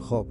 Job.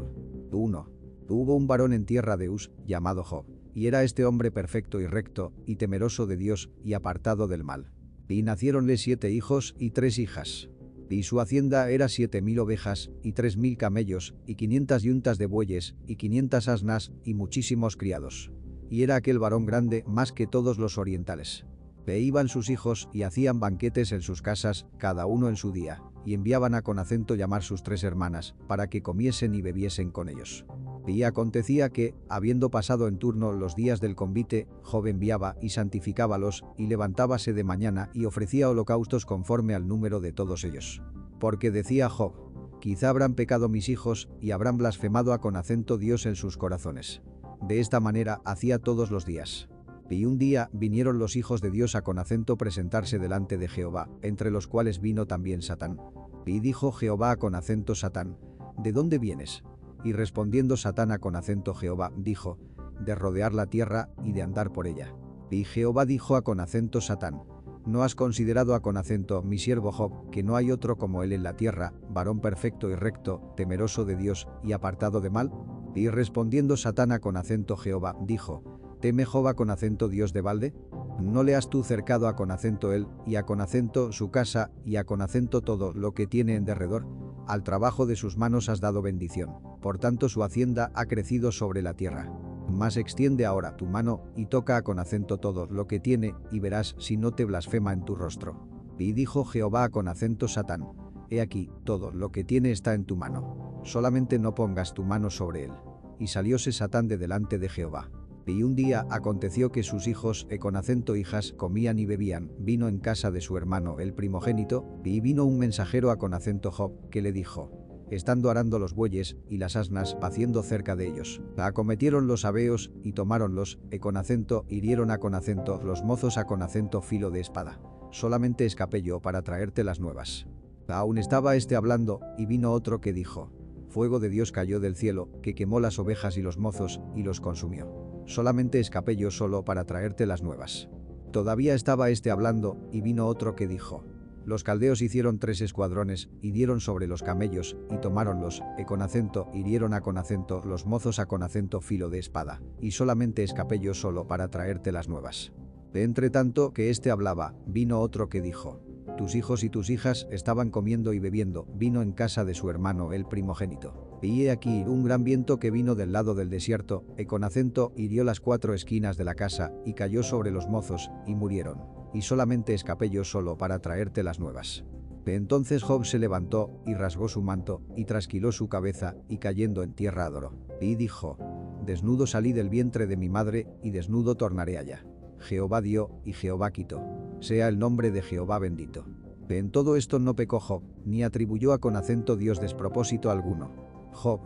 1. Hubo un varón en tierra de Uz, llamado Job, y era este hombre perfecto y recto, y temeroso de Dios, y apartado del mal. Y naciéronle siete hijos y tres hijas. Y su hacienda era siete mil ovejas, y tres mil camellos, y quinientas yuntas de bueyes, y quinientas asnas, y muchísimos criados. Y era aquel varón grande más que todos los orientales. Ve iban sus hijos y hacían banquetes en sus casas, cada uno en su día, y enviaban a con acento llamar sus tres hermanas, para que comiesen y bebiesen con ellos. Y acontecía que, habiendo pasado en turno los días del convite, Job enviaba y santificábalos, y levantábase de mañana y ofrecía holocaustos conforme al número de todos ellos. Porque decía Job, quizá habrán pecado mis hijos, y habrán blasfemado a con acento Dios en sus corazones. De esta manera hacía todos los días. Y un día vinieron los hijos de Dios a con acento presentarse delante de Jehová, entre los cuales vino también Satán. Y dijo Jehová a con acento Satán, ¿de dónde vienes? Y respondiendo Satán con acento Jehová, dijo, de rodear la tierra y de andar por ella. Y Jehová dijo a con acento Satán, ¿no has considerado a con acento mi siervo Job, que no hay otro como él en la tierra, varón perfecto y recto, temeroso de Dios y apartado de mal? Y respondiendo Satán con acento Jehová, dijo, ¿teme Job con acento Dios de balde? ¿No le has tú cercado a con acento él, y a con acento su casa, y a con acento todo lo que tiene en derredor? Al trabajo de sus manos has dado bendición, por tanto su hacienda ha crecido sobre la tierra. Mas extiende ahora tu mano y toca con acento todo lo que tiene y verás si no te blasfema en tu rostro. Y dijo Jehová con acento Satán, He aquí, todo lo que tiene está en tu mano. Solamente no pongas tu mano sobre él. Y salióse Satán de delante de Jehová. Y un día aconteció que sus hijos, e con acento hijas, comían y bebían, vino en casa de su hermano el primogénito, y vino un mensajero a con acento Job, que le dijo, estando arando los bueyes y las asnas paciendo cerca de ellos. Acometieron los abeos y tomáronlos, e con acento hirieron a con acento los mozos a con acento filo de espada. Solamente escapé yo para traerte las nuevas. Aún estaba este hablando, y vino otro que dijo, Fuego de Dios cayó del cielo, que quemó las ovejas y los mozos, y los consumió solamente escapé yo solo para traerte las nuevas. Todavía estaba este hablando, y vino otro que dijo, los caldeos hicieron tres escuadrones, y dieron sobre los camellos, y tomáronlos, e con acento hirieron a con acento los mozos a con acento filo de espada, y solamente escapé yo solo para traerte las nuevas. De entre tanto que éste hablaba, vino otro que dijo, tus hijos y tus hijas estaban comiendo y bebiendo vino en casa de su hermano el primogénito. Y he aquí un gran viento que vino del lado del desierto, e con acento hirió las cuatro esquinas de la casa, y cayó sobre los mozos, y murieron. Y solamente escapé yo solo para traerte las nuevas. Entonces Job se levantó, y rasgó su manto, y trasquiló su cabeza, y cayendo en tierra adoró. Y dijo, Desnudo salí del vientre de mi madre, y desnudo tornaré allá. Jehová dio y Jehová quitó. Sea el nombre de Jehová bendito. En todo esto no pecó Job, ni atribuyó a con acento Dios despropósito alguno. Job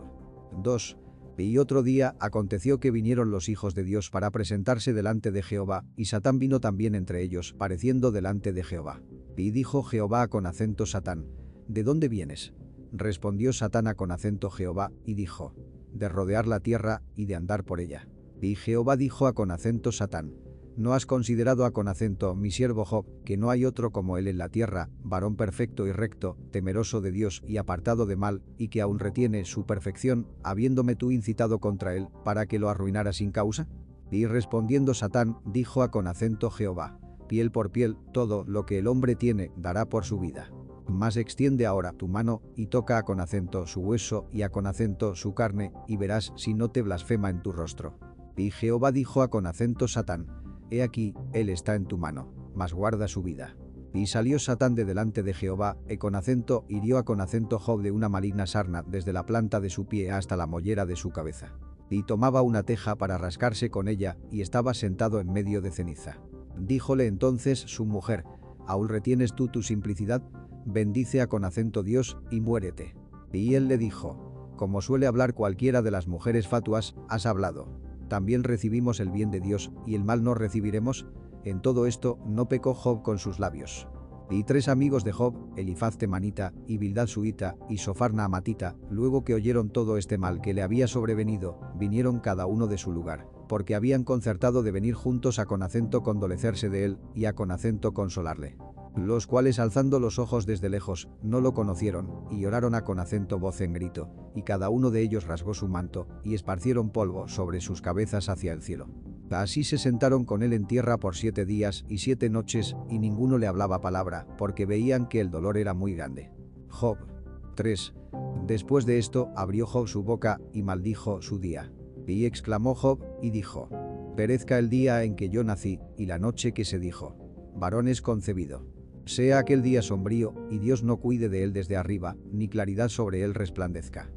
2. Y otro día aconteció que vinieron los hijos de Dios para presentarse delante de Jehová, y Satán vino también entre ellos, pareciendo delante de Jehová. Y dijo Jehová con acento Satán, ¿De dónde vienes? Respondió Satán con acento Jehová, y dijo, De rodear la tierra y de andar por ella. Y Jehová dijo con acento Satán, ¿No has considerado a con acento mi siervo Job, que no hay otro como él en la tierra, varón perfecto y recto, temeroso de Dios y apartado de mal, y que aún retiene su perfección, habiéndome tú incitado contra él, para que lo arruinara sin causa? Y respondiendo Satán, dijo a con acento Jehová, piel por piel, todo lo que el hombre tiene dará por su vida. Mas extiende ahora tu mano, y toca a con acento su hueso y a con acento su carne, y verás si no te blasfema en tu rostro. Y Jehová dijo a con acento Satán, He aquí, él está en tu mano, mas guarda su vida. Y salió Satán de delante de Jehová, e con acento hirió a con acento Job de una maligna sarna desde la planta de su pie hasta la mollera de su cabeza. Y tomaba una teja para rascarse con ella, y estaba sentado en medio de ceniza. Díjole entonces su mujer, ¿aún retienes tú tu simplicidad? Bendice a con acento Dios, y muérete. Y él le dijo, como suele hablar cualquiera de las mujeres fatuas, has hablado también recibimos el bien de Dios y el mal no recibiremos, en todo esto no pecó Job con sus labios. Y tres amigos de Job, Elifaz temanita, y Bildad suita, y Sofarna amatita, luego que oyeron todo este mal que le había sobrevenido, vinieron cada uno de su lugar, porque habían concertado de venir juntos a con acento condolecerse de él, y a con acento consolarle. Los cuales alzando los ojos desde lejos, no lo conocieron, y oraron a con acento voz en grito, y cada uno de ellos rasgó su manto, y esparcieron polvo sobre sus cabezas hacia el cielo. Así se sentaron con él en tierra por siete días y siete noches, y ninguno le hablaba palabra, porque veían que el dolor era muy grande. Job 3. Después de esto, abrió Job su boca, y maldijo su día. Y exclamó Job, y dijo, Perezca el día en que yo nací, y la noche que se dijo, varón es concebido. Sea aquel día sombrío, y Dios no cuide de él desde arriba, ni claridad sobre él resplandezca.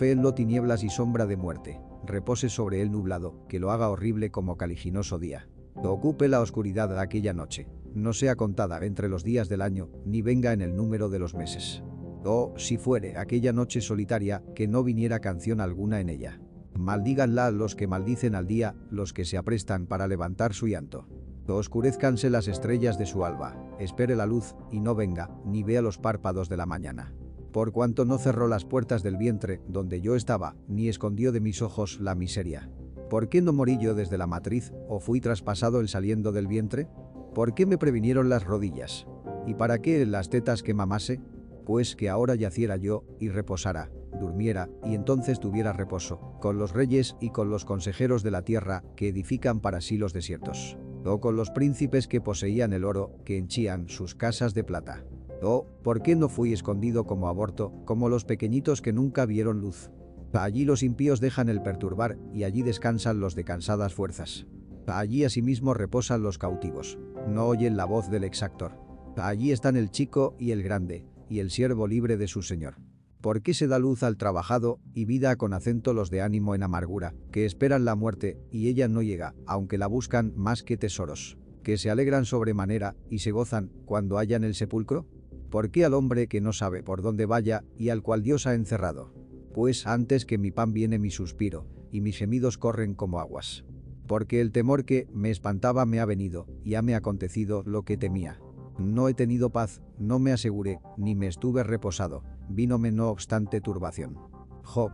en lo tinieblas y sombra de muerte, repose sobre él nublado, que lo haga horrible como caliginoso día. Ocupe la oscuridad de aquella noche, no sea contada entre los días del año, ni venga en el número de los meses. O, si fuere aquella noche solitaria, que no viniera canción alguna en ella. Maldíganla los que maldicen al día, los que se aprestan para levantar su llanto. Oscurezcanse las estrellas de su alba, espere la luz, y no venga, ni vea los párpados de la mañana. Por cuanto no cerró las puertas del vientre, donde yo estaba, ni escondió de mis ojos la miseria. ¿Por qué no morí yo desde la matriz, o fui traspasado el saliendo del vientre? ¿Por qué me previnieron las rodillas? ¿Y para qué las tetas que mamase? Pues que ahora yaciera yo, y reposara, durmiera, y entonces tuviera reposo, con los reyes y con los consejeros de la tierra, que edifican para sí los desiertos o con los príncipes que poseían el oro, que henchían sus casas de plata. O, ¿por qué no fui escondido como aborto, como los pequeñitos que nunca vieron luz? Allí los impíos dejan el perturbar, y allí descansan los de cansadas fuerzas. Allí asimismo reposan los cautivos. No oyen la voz del exactor. Allí están el chico y el grande, y el siervo libre de su señor. ¿Por qué se da luz al trabajado y vida con acento los de ánimo en amargura, que esperan la muerte y ella no llega, aunque la buscan más que tesoros? ¿Que se alegran sobremanera y se gozan cuando hallan el sepulcro? ¿Por qué al hombre que no sabe por dónde vaya y al cual Dios ha encerrado? Pues antes que mi pan viene mi suspiro, y mis gemidos corren como aguas. Porque el temor que me espantaba me ha venido, y hame acontecido lo que temía. No he tenido paz, no me aseguré, ni me estuve reposado, vínome no obstante turbación. Job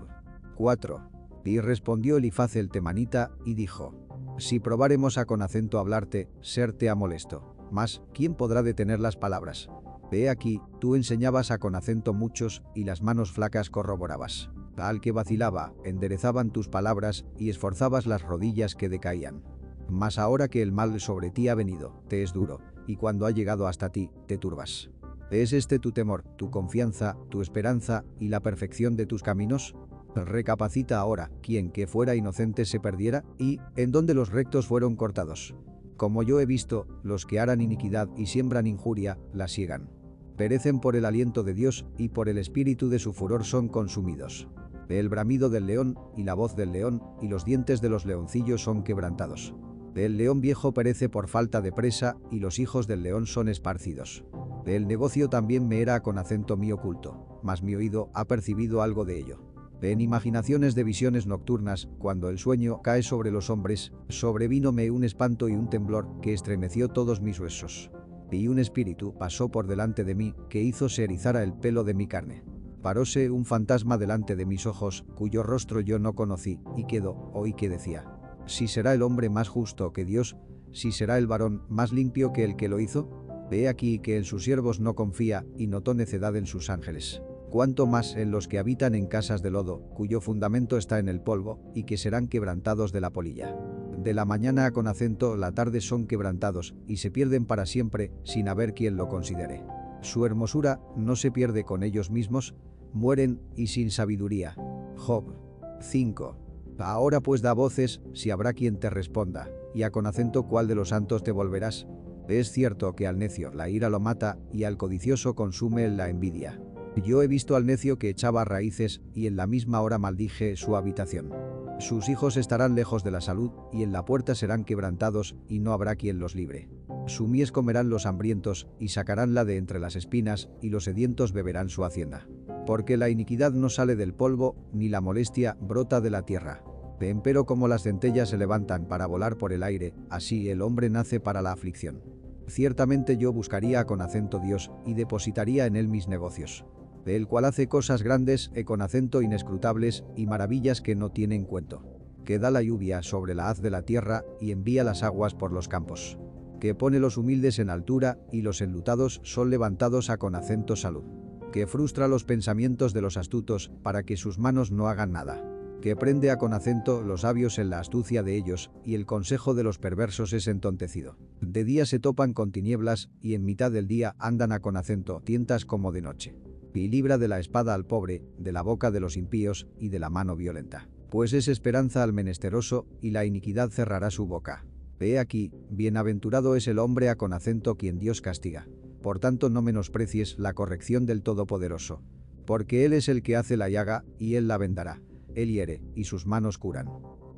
4. Y respondió Elifaz el temanita, y dijo, Si probáremos a con acento hablarte, serte a molesto. Mas, ¿quién podrá detener las palabras? Ve aquí, tú enseñabas a con acento muchos, y las manos flacas corroborabas. Al que vacilaba, enderezaban tus palabras, y esforzabas las rodillas que decaían. Mas ahora que el mal sobre ti ha venido, te es duro, y cuando ha llegado hasta ti, te turbas. ¿Es este tu temor, tu confianza, tu esperanza y la perfección de tus caminos? Recapacita ahora, quien que fuera inocente se perdiera, y, en donde los rectos fueron cortados. Como yo he visto, los que harán iniquidad y siembran injuria, la siegan. Perecen por el aliento de Dios y por el espíritu de su furor son consumidos. El bramido del león y la voz del león y los dientes de los leoncillos son quebrantados. El león viejo perece por falta de presa y los hijos del león son esparcidos. El negocio también me era con acento mi oculto, mas mi oído ha percibido algo de ello. En imaginaciones de visiones nocturnas, cuando el sueño cae sobre los hombres, sobrevínome un espanto y un temblor que estremeció todos mis huesos. Y un espíritu pasó por delante de mí que hizo se erizara el pelo de mi carne. Paróse un fantasma delante de mis ojos, cuyo rostro yo no conocí, y quedó, oí que decía, si será el hombre más justo que Dios, si será el varón más limpio que el que lo hizo. Ve aquí que en sus siervos no confía y notó necedad en sus ángeles. Cuanto más en los que habitan en casas de lodo, cuyo fundamento está en el polvo, y que serán quebrantados de la polilla. De la mañana con acento la tarde son quebrantados, y se pierden para siempre, sin haber quien lo considere. Su hermosura no se pierde con ellos mismos, mueren y sin sabiduría. Job 5. Ahora pues da voces, si habrá quien te responda, y a con acento cuál de los santos te volverás. Es cierto que al necio la ira lo mata y al codicioso consume la envidia. Yo he visto al necio que echaba raíces y en la misma hora maldije su habitación. Sus hijos estarán lejos de la salud y en la puerta serán quebrantados y no habrá quien los libre. Su mies comerán los hambrientos y sacaránla de entre las espinas y los sedientos beberán su hacienda. Porque la iniquidad no sale del polvo ni la molestia brota de la tierra. Empero como las centellas se levantan para volar por el aire, así el hombre nace para la aflicción. Ciertamente yo buscaría con acento Dios y depositaría en él mis negocios. El cual hace cosas grandes e con acento inescrutables y maravillas que no tienen cuento. Que da la lluvia sobre la haz de la tierra y envía las aguas por los campos. que pone los humildes en altura y los enlutados son levantados a con acento salud, que frustra los pensamientos de los astutos para que sus manos no hagan nada, que prende a con acento los sabios en la astucia de ellos y el consejo de los perversos es entontecido. De día se topan con tinieblas y en mitad del día andan a con acento tientas como de noche. Y libra de la espada al pobre, de la boca de los impíos y de la mano violenta. Pues es esperanza al menesteroso y la iniquidad cerrará su boca. Ve aquí, bienaventurado es el hombre a con acento quien Dios castiga. Por tanto no menosprecies la corrección del Todopoderoso. Porque Él es el que hace la llaga, y Él la vendará. Él hiere, y sus manos curan.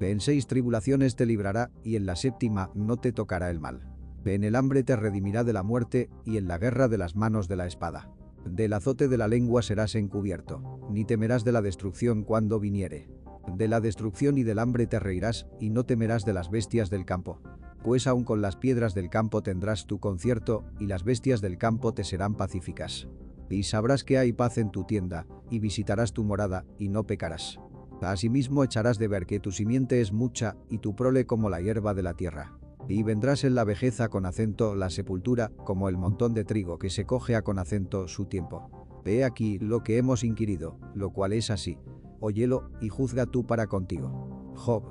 En seis tribulaciones te librará, y en la séptima no te tocará el mal. En el hambre te redimirá de la muerte, y en la guerra de las manos de la espada. Del azote de la lengua serás encubierto, ni temerás de la destrucción cuando viniere. De la destrucción y del hambre te reirás, y no temerás de las bestias del campo. Pues aun con las piedras del campo tendrás tu concierto, y las bestias del campo te serán pacíficas. Y sabrás que hay paz en tu tienda, y visitarás tu morada, y no pecarás. Asimismo echarás de ver que tu simiente es mucha, y tu prole como la hierba de la tierra. Y vendrás en la vejeza con acento la sepultura, como el montón de trigo que se coge a con acento su tiempo. Ve aquí lo que hemos inquirido, lo cual es así. Óyelo, y juzga tú para contigo. Job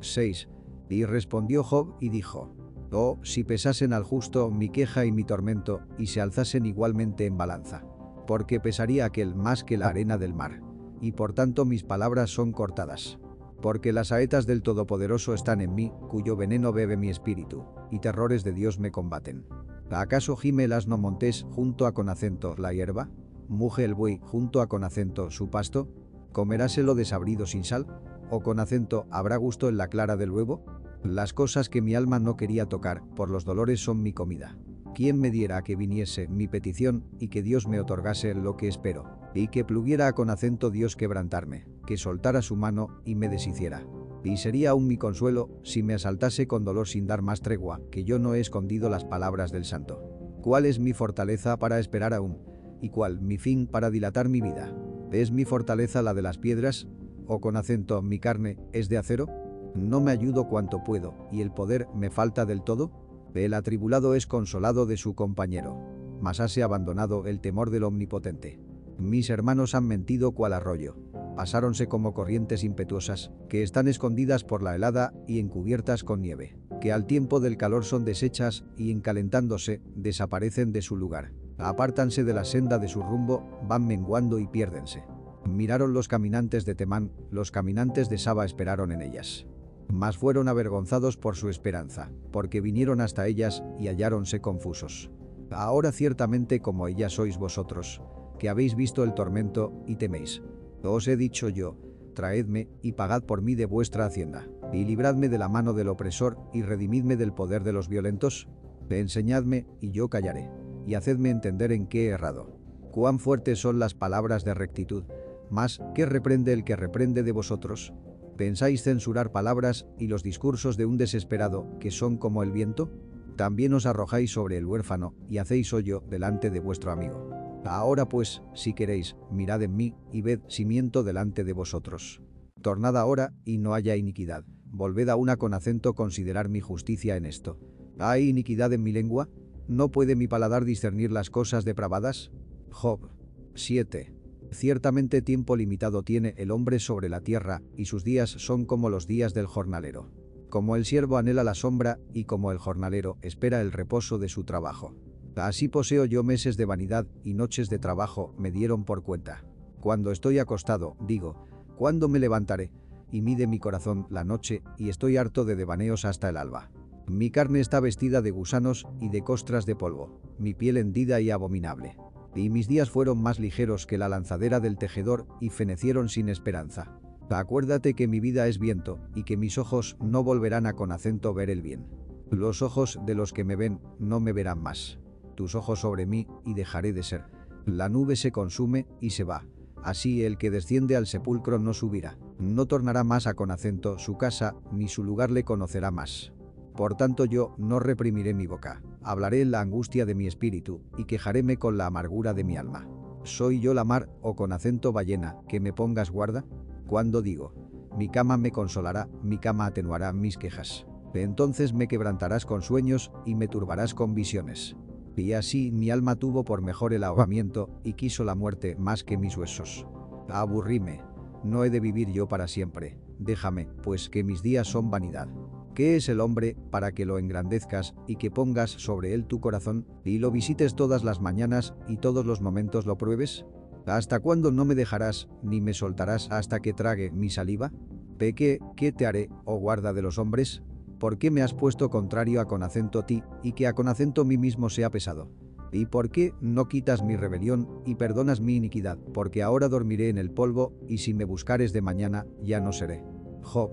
6. Y respondió Job y dijo, Oh, si pesasen al justo mi queja y mi tormento, y se alzasen igualmente en balanza. Porque pesaría aquel más que la arena del mar. Y por tanto mis palabras son cortadas. Porque las saetas del Todopoderoso están en mí, cuyo veneno bebe mi espíritu, y terrores de Dios me combaten. ¿Acaso gime el asno montés junto a con acento la hierba? ¿Muge el buey junto a con acento su pasto? ¿Comeráselo desabrido sin sal? ¿O con acento habrá gusto en la clara del huevo? Las cosas que mi alma no quería tocar, por los dolores son mi comida. ¿Quién me diera que viniese mi petición y que Dios me otorgase lo que espero? Y que pluguiera con acento Dios quebrantarme, que soltara su mano y me deshiciera. Y sería aún mi consuelo si me asaltase con dolor sin dar más tregua, que yo no he escondido las palabras del santo. ¿Cuál es mi fortaleza para esperar aún? ¿Y cuál mi fin para dilatar mi vida? ¿Es mi fortaleza la de las piedras? ¿O con acento mi carne es de acero? ¿No me ayudo cuanto puedo y el poder me falta del todo? El atribulado es consolado de su compañero, mas hase abandonado el temor del omnipotente. Mis hermanos han mentido cual arroyo. Pasáronse como corrientes impetuosas, que están escondidas por la helada y encubiertas con nieve, que al tiempo del calor son deshechas y encalentándose, desaparecen de su lugar. Apártanse de la senda de su rumbo, van menguando y piérdense. Miraron los caminantes de Temán, los caminantes de Saba esperaron en ellas. Mas fueron avergonzados por su esperanza, porque vinieron hasta ellas y halláronse confusos. Ahora ciertamente como ellas sois vosotros, que habéis visto el tormento y teméis. Os he dicho yo, traedme y pagad por mí de vuestra hacienda, y libradme de la mano del opresor y redimidme del poder de los violentos. Enseñadme y yo callaré y hacedme entender en qué he errado. Cuán fuertes son las palabras de rectitud, mas, ¿qué reprende el que reprende de vosotros? ¿Pensáis censurar palabras y los discursos de un desesperado que son como el viento? También os arrojáis sobre el huérfano y hacéis hoyo delante de vuestro amigo. Ahora pues, si queréis, mirad en mí y ved si miento delante de vosotros. Tornad ahora y no haya iniquidad. Volved a una con acento considerar mi justicia en esto. ¿Hay iniquidad en mi lengua? ¿No puede mi paladar discernir las cosas depravadas? Job 7. Ciertamente tiempo limitado tiene el hombre sobre la tierra, y sus días son como los días del jornalero. Como el siervo anhela la sombra, y como el jornalero espera el reposo de su trabajo. Así poseo yo meses de vanidad, y noches de trabajo me dieron por cuenta. Cuando estoy acostado, digo, ¿cuándo me levantaré? Y mide mi corazón la noche, y estoy harto de devaneos hasta el alba. Mi carne está vestida de gusanos y de costras de polvo, mi piel hendida y abominable. Y mis días fueron más ligeros que la lanzadera del tejedor y fenecieron sin esperanza. Acuérdate que mi vida es viento y que mis ojos no volverán a con acento ver el bien. Los ojos de los que me ven no me verán más. Tus ojos sobre mí y dejaré de ser. La nube se consume y se va. Así el que desciende al sepulcro no subirá. No tornará más a con acento su casa, ni su lugar le conocerá más. Por tanto yo no reprimiré mi boca, hablaré la angustia de mi espíritu, y quejaréme con la amargura de mi alma. ¿Soy yo la mar, o con acento ballena, que me pongas guarda? Cuando digo, mi cama me consolará, mi cama atenuará mis quejas. Entonces me quebrantarás con sueños y me turbarás con visiones. Y así mi alma tuvo por mejor el ahogamiento y quiso la muerte más que mis huesos. Aburríme. No he de vivir yo para siempre. Déjame, pues que mis días son vanidad. ¿Qué es el hombre para que lo engrandezcas y que pongas sobre él tu corazón y lo visites todas las mañanas y todos los momentos lo pruebes? ¿Hasta cuándo no me dejarás ni me soltarás hasta que trague mi saliva? Peque, ¿qué te haré, oh guarda de los hombres? ¿Por qué me has puesto contrario a con acento ti y que a con acento mí mismo sea pesado? ¿Y por qué no quitas mi rebelión y perdonas mi iniquidad? Porque ahora dormiré en el polvo, y si me buscares de mañana, ya no seré. Job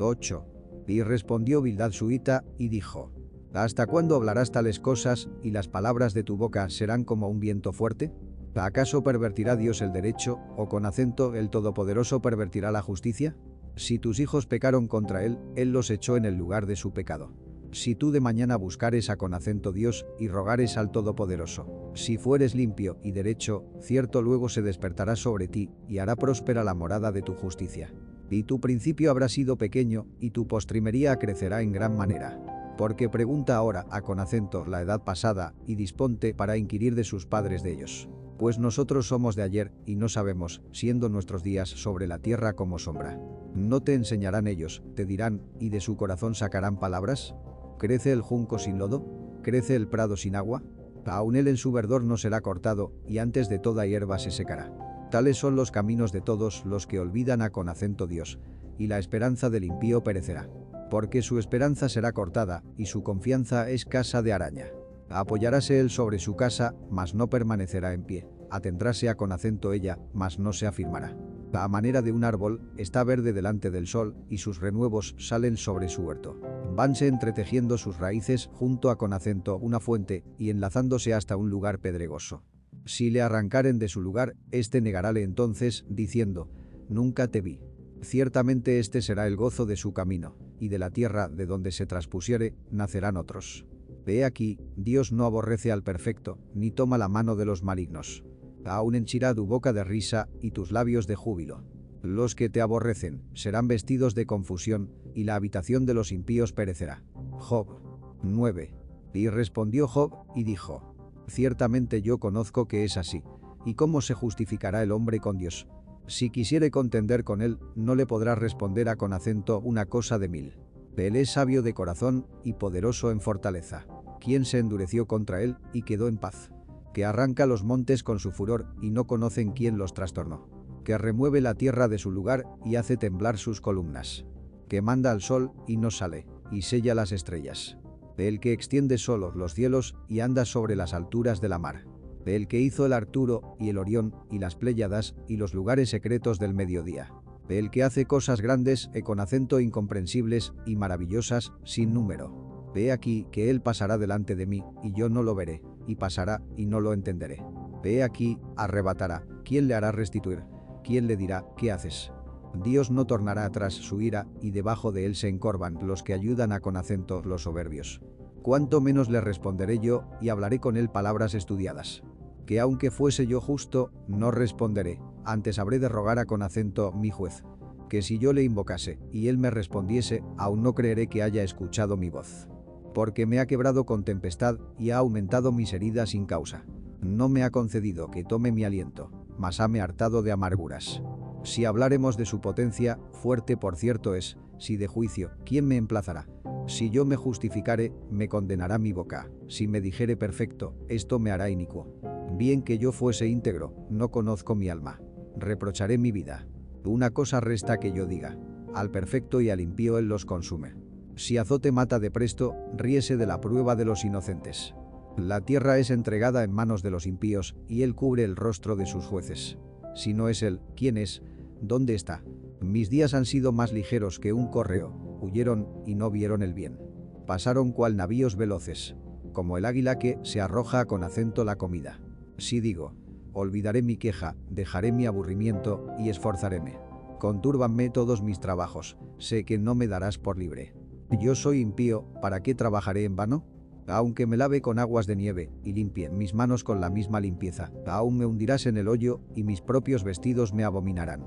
8. Y respondió Bildad suita, y dijo, ¿Hasta cuándo hablarás tales cosas, y las palabras de tu boca serán como un viento fuerte? ¿Acaso pervertirá Dios el derecho, o con acento el Todopoderoso pervertirá la justicia? Si tus hijos pecaron contra él, él los echó en el lugar de su pecado. Si tú de mañana buscares a con acento Dios y rogares al Todopoderoso. Si fueres limpio y derecho, cierto luego se despertará sobre ti y hará próspera la morada de tu justicia. Y tu principio habrá sido pequeño y tu postrimería crecerá en gran manera. Porque pregunta ahora a con acento la edad pasada y disponte para inquirir de sus padres de ellos. Pues nosotros somos de ayer y no sabemos, siendo nuestros días sobre la tierra como sombra. ¿No te enseñarán ellos, te dirán, y de su corazón sacarán palabras? ¿Crece el junco sin lodo? ¿Crece el prado sin agua? Aún él en su verdor no será cortado, y antes de toda hierba se secará. Tales son los caminos de todos los que olvidan a con acento Dios, y la esperanza del impío perecerá. Porque su esperanza será cortada, y su confianza es casa de araña. Apoyaráse él sobre su casa, mas no permanecerá en pie. Atendráse a con acento ella, mas no se afirmará. A manera de un árbol, está verde delante del sol, y sus renuevos salen sobre su huerto. Vanse entretejiendo sus raíces junto a con acento una fuente, y enlazándose hasta un lugar pedregoso. Si le arrancaren de su lugar, éste negarále entonces, diciendo, Nunca te vi. Ciertamente este será el gozo de su camino, y de la tierra de donde se traspusiere, nacerán otros. Ve aquí, Dios no aborrece al perfecto, ni toma la mano de los malignos aún henchirá tu boca de risa y tus labios de júbilo. Los que te aborrecen serán vestidos de confusión, y la habitación de los impíos perecerá. Job 9. Y respondió Job, y dijo, Ciertamente yo conozco que es así. ¿Y cómo se justificará el hombre con Dios? Si quisiere contender con él, no le podrá responder a con acento una cosa de mil. Él es sabio de corazón y poderoso en fortaleza. ¿Quién se endureció contra él y quedó en paz? que arranca los montes con su furor y no conocen quién los trastornó, que remueve la tierra de su lugar y hace temblar sus columnas, que manda al sol y no sale, y sella las estrellas, de el que extiende solo los cielos y anda sobre las alturas de la mar, de el que hizo el Arturo y el Orión y las Pléyadas y los lugares secretos del mediodía, de el que hace cosas grandes e con acento incomprensibles y maravillosas sin número. Ve aquí que él pasará delante de mí y yo no lo veré, y pasará, y no lo entenderé. Ve aquí, arrebatará. ¿Quién le hará restituir? ¿Quién le dirá, ¿qué haces? Dios no tornará atrás su ira, y debajo de él se encorvan los que ayudan a con acento los soberbios. Cuánto menos le responderé yo, y hablaré con él palabras estudiadas. Que aunque fuese yo justo, no responderé, antes habré de rogar a con acento mi juez. Que si yo le invocase, y él me respondiese, aún no creeré que haya escuchado mi voz porque me ha quebrado con tempestad y ha aumentado mis heridas sin causa. No me ha concedido que tome mi aliento, mas hame hartado de amarguras. Si hablaremos de su potencia, fuerte por cierto es, si de juicio, ¿quién me emplazará? Si yo me justificare, me condenará mi boca. Si me dijere perfecto, esto me hará inicuo. Bien que yo fuese íntegro, no conozco mi alma. Reprocharé mi vida. Una cosa resta que yo diga. Al perfecto y al impío él los consume. Si azote mata de presto, ríese de la prueba de los inocentes. La tierra es entregada en manos de los impíos, y él cubre el rostro de sus jueces. Si no es él, ¿quién es? ¿Dónde está? Mis días han sido más ligeros que un correo, huyeron y no vieron el bien. Pasaron cual navíos veloces, como el águila que se arroja con acento la comida. Si digo, olvidaré mi queja, dejaré mi aburrimiento y esforzaréme. Contúrbanme todos mis trabajos, sé que no me darás por libre. Yo soy impío, ¿para qué trabajaré en vano? Aunque me lave con aguas de nieve y limpie mis manos con la misma limpieza, aún me hundirás en el hoyo y mis propios vestidos me abominarán.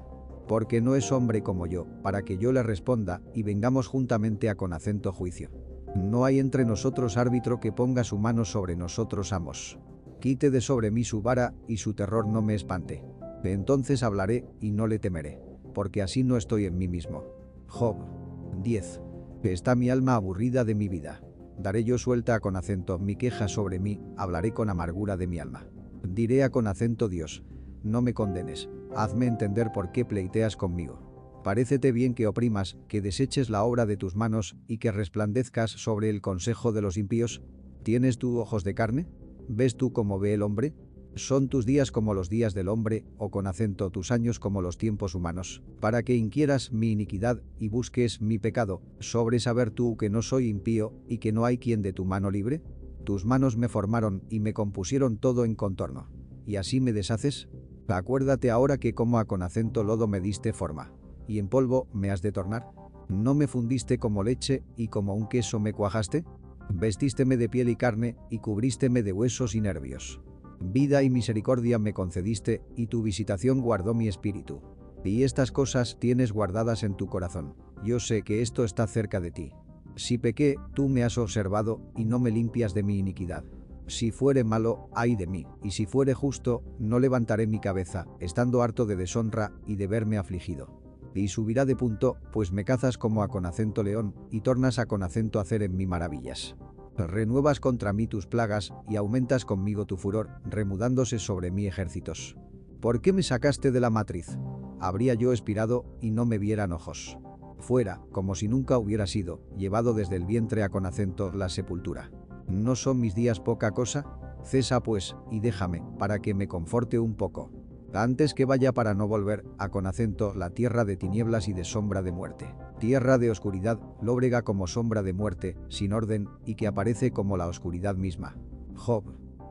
Porque no es hombre como yo, para que yo le responda y vengamos juntamente a con acento juicio. No hay entre nosotros árbitro que ponga su mano sobre nosotros amos. Quite de sobre mí su vara y su terror no me espante. Entonces hablaré y no le temeré, porque así no estoy en mí mismo. Job 10. Está mi alma aburrida de mi vida. Daré yo suelta con acento mi queja sobre mí, hablaré con amargura de mi alma. Diré a con acento Dios, no me condenes, hazme entender por qué pleiteas conmigo. Parécete bien que oprimas, que deseches la obra de tus manos y que resplandezcas sobre el consejo de los impíos. ¿Tienes tú ojos de carne? ¿Ves tú cómo ve el hombre? ¿Son tus días como los días del hombre, o con acento tus años como los tiempos humanos? Para que inquieras mi iniquidad y busques mi pecado, sobre saber tú que no soy impío y que no hay quien de tu mano libre? Tus manos me formaron y me compusieron todo en contorno. ¿Y así me deshaces? Acuérdate ahora que como a con acento lodo me diste forma y en polvo me has de tornar? ¿No me fundiste como leche y como un queso me cuajaste? Vestísteme de piel y carne y cubrísteme de huesos y nervios. Vida y misericordia me concediste y tu visitación guardó mi espíritu. Y estas cosas tienes guardadas en tu corazón. Yo sé que esto está cerca de ti. Si pequé, tú me has observado y no me limpias de mi iniquidad. Si fuere malo, ay de mí, y si fuere justo, no levantaré mi cabeza, estando harto de deshonra y de verme afligido y subirá de punto, pues me cazas como a con acento león, y tornas a con acento hacer en mí maravillas. Renuevas contra mí tus plagas, y aumentas conmigo tu furor, remudándose sobre mí ejércitos. ¿Por qué me sacaste de la matriz? Habría yo expirado, y no me vieran ojos. Fuera, como si nunca hubiera sido, llevado desde el vientre a con acento la sepultura. ¿No son mis días poca cosa? Cesa pues, y déjame, para que me conforte un poco antes que vaya para no volver, a con acento la tierra de tinieblas y de sombra de muerte. Tierra de oscuridad, lóbrega como sombra de muerte, sin orden, y que aparece como la oscuridad misma. Job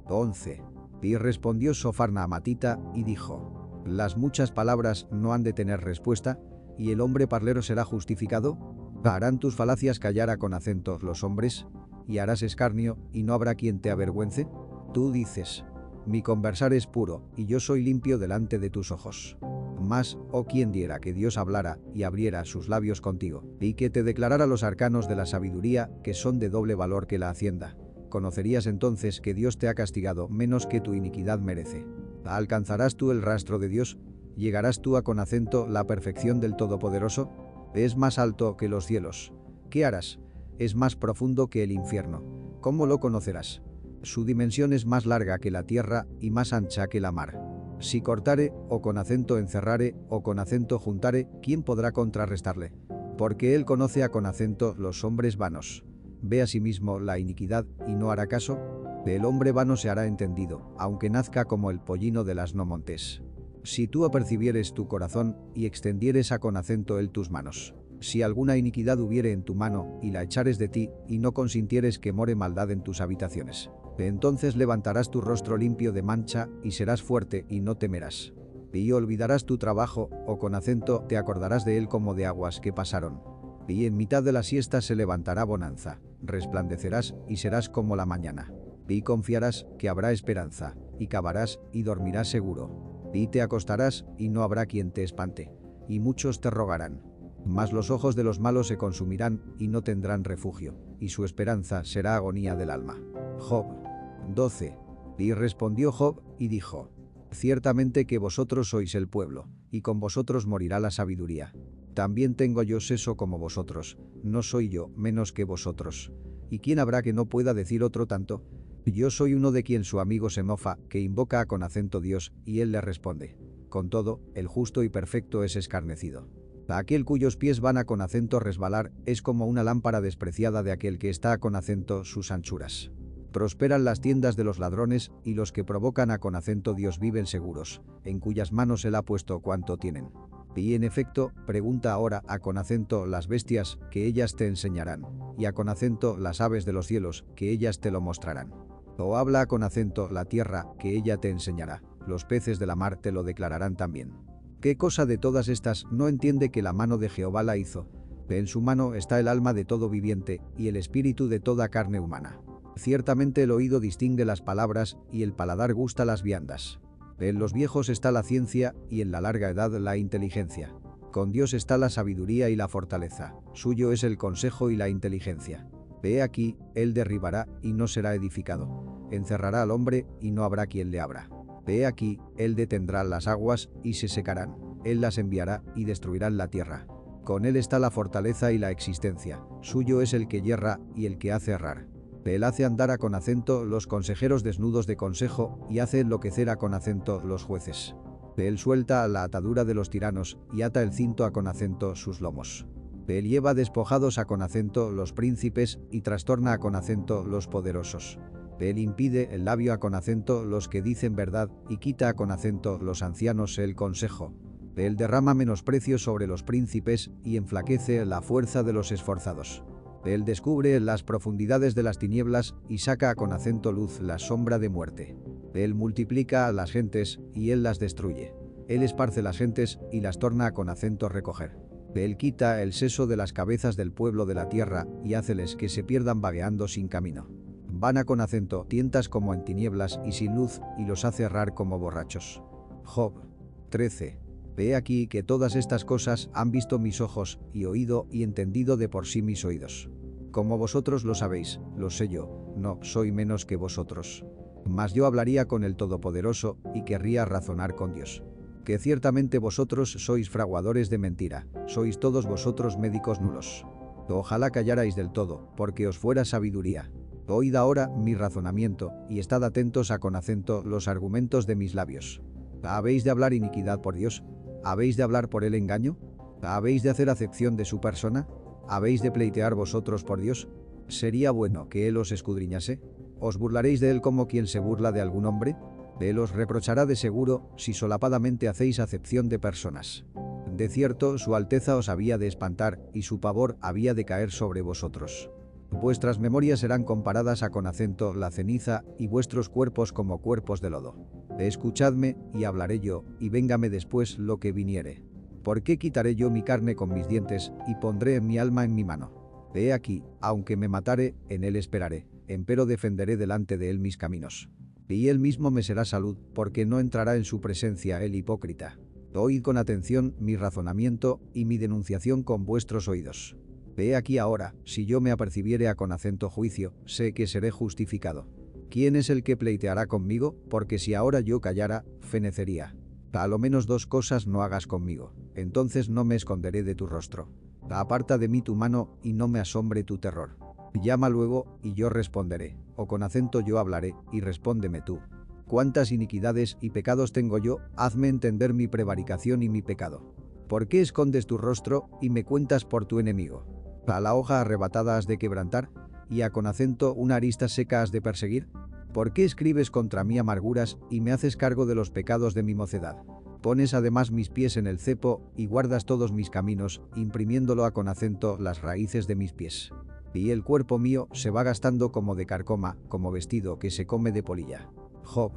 11. Y respondió Sofarna a Matita, y dijo, ¿las muchas palabras no han de tener respuesta? ¿Y el hombre parlero será justificado? ¿Harán tus falacias callar a con acentos los hombres? ¿Y harás escarnio, y no habrá quien te avergüence? Tú dices, mi conversar es puro, y yo soy limpio delante de tus ojos. Mas, oh quien diera que Dios hablara y abriera sus labios contigo, y que te declarara los arcanos de la sabiduría, que son de doble valor que la hacienda. Conocerías entonces que Dios te ha castigado menos que tu iniquidad merece. ¿Alcanzarás tú el rastro de Dios? ¿Llegarás tú a con acento la perfección del Todopoderoso? Es más alto que los cielos. ¿Qué harás? Es más profundo que el infierno. ¿Cómo lo conocerás? Su dimensión es más larga que la tierra y más ancha que la mar. Si cortare, o con acento encerrare, o con acento juntare, ¿quién podrá contrarrestarle? Porque él conoce a con acento los hombres vanos. Ve a sí mismo la iniquidad y no hará caso. El hombre vano se hará entendido, aunque nazca como el pollino de las no montes. Si tú apercibieres tu corazón y extendieres a con acento él tus manos. Si alguna iniquidad hubiere en tu mano y la echares de ti y no consintieres que more maldad en tus habitaciones entonces levantarás tu rostro limpio de mancha y serás fuerte y no temerás. Y olvidarás tu trabajo, o con acento te acordarás de él como de aguas que pasaron. Y en mitad de la siesta se levantará bonanza, resplandecerás y serás como la mañana. Y confiarás que habrá esperanza, y cavarás y dormirás seguro. Y te acostarás y no habrá quien te espante. Y muchos te rogarán. Mas los ojos de los malos se consumirán y no tendrán refugio, y su esperanza será agonía del alma. Job 12. Y respondió Job y dijo, Ciertamente que vosotros sois el pueblo, y con vosotros morirá la sabiduría. También tengo yo seso como vosotros, no soy yo menos que vosotros. ¿Y quién habrá que no pueda decir otro tanto? Yo soy uno de quien su amigo se mofa, que invoca con acento Dios, y él le responde. Con todo, el justo y perfecto es escarnecido. Aquel cuyos pies van a con acento resbalar es como una lámpara despreciada de aquel que está con acento sus anchuras. Prosperan las tiendas de los ladrones y los que provocan a con acento Dios viven seguros, en cuyas manos él ha puesto cuanto tienen. Y en efecto, pregunta ahora a con acento las bestias, que ellas te enseñarán, y a con acento las aves de los cielos, que ellas te lo mostrarán. O habla con acento la tierra, que ella te enseñará, los peces de la mar te lo declararán también. ¿Qué cosa de todas estas no entiende que la mano de Jehová la hizo? En su mano está el alma de todo viviente y el espíritu de toda carne humana. Ciertamente el oído distingue las palabras y el paladar gusta las viandas. En los viejos está la ciencia y en la larga edad la inteligencia. Con Dios está la sabiduría y la fortaleza, suyo es el consejo y la inteligencia. Ve aquí, él derribará y no será edificado. Encerrará al hombre y no habrá quien le abra. Ve aquí, él detendrá las aguas y se secarán. Él las enviará y destruirán la tierra. Con él está la fortaleza y la existencia. Suyo es el que yerra y el que hace errar. Él hace andar a con acento los consejeros desnudos de consejo y hace enloquecer a con acento los jueces. Él suelta la atadura de los tiranos y ata el cinto a con acento sus lomos. Él lleva despojados a con acento los príncipes y trastorna a con acento los poderosos. Él impide el labio a con acento los que dicen verdad y quita con acento los ancianos el consejo. Él derrama menosprecio sobre los príncipes y enflaquece la fuerza de los esforzados. Él descubre las profundidades de las tinieblas y saca con acento luz la sombra de muerte. Él multiplica a las gentes y él las destruye. Él esparce las gentes y las torna con acento recoger. Él quita el seso de las cabezas del pueblo de la tierra y háceles que se pierdan vagueando sin camino. Van a con acento, tientas como en tinieblas y sin luz, y los hace errar como borrachos. Job 13. Ve aquí que todas estas cosas han visto mis ojos, y oído y entendido de por sí mis oídos. Como vosotros lo sabéis, lo sé yo, no soy menos que vosotros. Mas yo hablaría con el Todopoderoso y querría razonar con Dios. Que ciertamente vosotros sois fraguadores de mentira, sois todos vosotros médicos nulos. Ojalá callarais del todo, porque os fuera sabiduría. Oíd ahora mi razonamiento, y estad atentos a con acento los argumentos de mis labios. ¿Habéis de hablar iniquidad por Dios? ¿Habéis de hablar por el engaño? ¿Habéis de hacer acepción de su persona? ¿Habéis de pleitear vosotros por Dios? ¿Sería bueno que Él os escudriñase? ¿Os burlaréis de Él como quien se burla de algún hombre? Él os reprochará de seguro si solapadamente hacéis acepción de personas. De cierto, su alteza os había de espantar y su pavor había de caer sobre vosotros. Vuestras memorias serán comparadas a con acento la ceniza y vuestros cuerpos como cuerpos de lodo. Escuchadme, y hablaré yo, y véngame después lo que viniere. ¿Por qué quitaré yo mi carne con mis dientes, y pondré mi alma en mi mano? He aquí, aunque me matare, en él esperaré, empero defenderé delante de él mis caminos. Y él mismo me será salud, porque no entrará en su presencia el hipócrita. Oíd con atención mi razonamiento y mi denunciación con vuestros oídos. Ve aquí ahora, si yo me apercibiere a con acento juicio, sé que seré justificado. ¿Quién es el que pleiteará conmigo? Porque si ahora yo callara, fenecería. A lo menos dos cosas no hagas conmigo, entonces no me esconderé de tu rostro. Aparta de mí tu mano y no me asombre tu terror. Llama luego y yo responderé, o con acento yo hablaré y respóndeme tú. ¿Cuántas iniquidades y pecados tengo yo? Hazme entender mi prevaricación y mi pecado. ¿Por qué escondes tu rostro y me cuentas por tu enemigo? ¿A la hoja arrebatada has de quebrantar? ¿Y a con acento una arista seca has de perseguir? ¿Por qué escribes contra mí amarguras y me haces cargo de los pecados de mi mocedad? Pones además mis pies en el cepo y guardas todos mis caminos, imprimiéndolo a con acento las raíces de mis pies. Y el cuerpo mío se va gastando como de carcoma, como vestido que se come de polilla. Job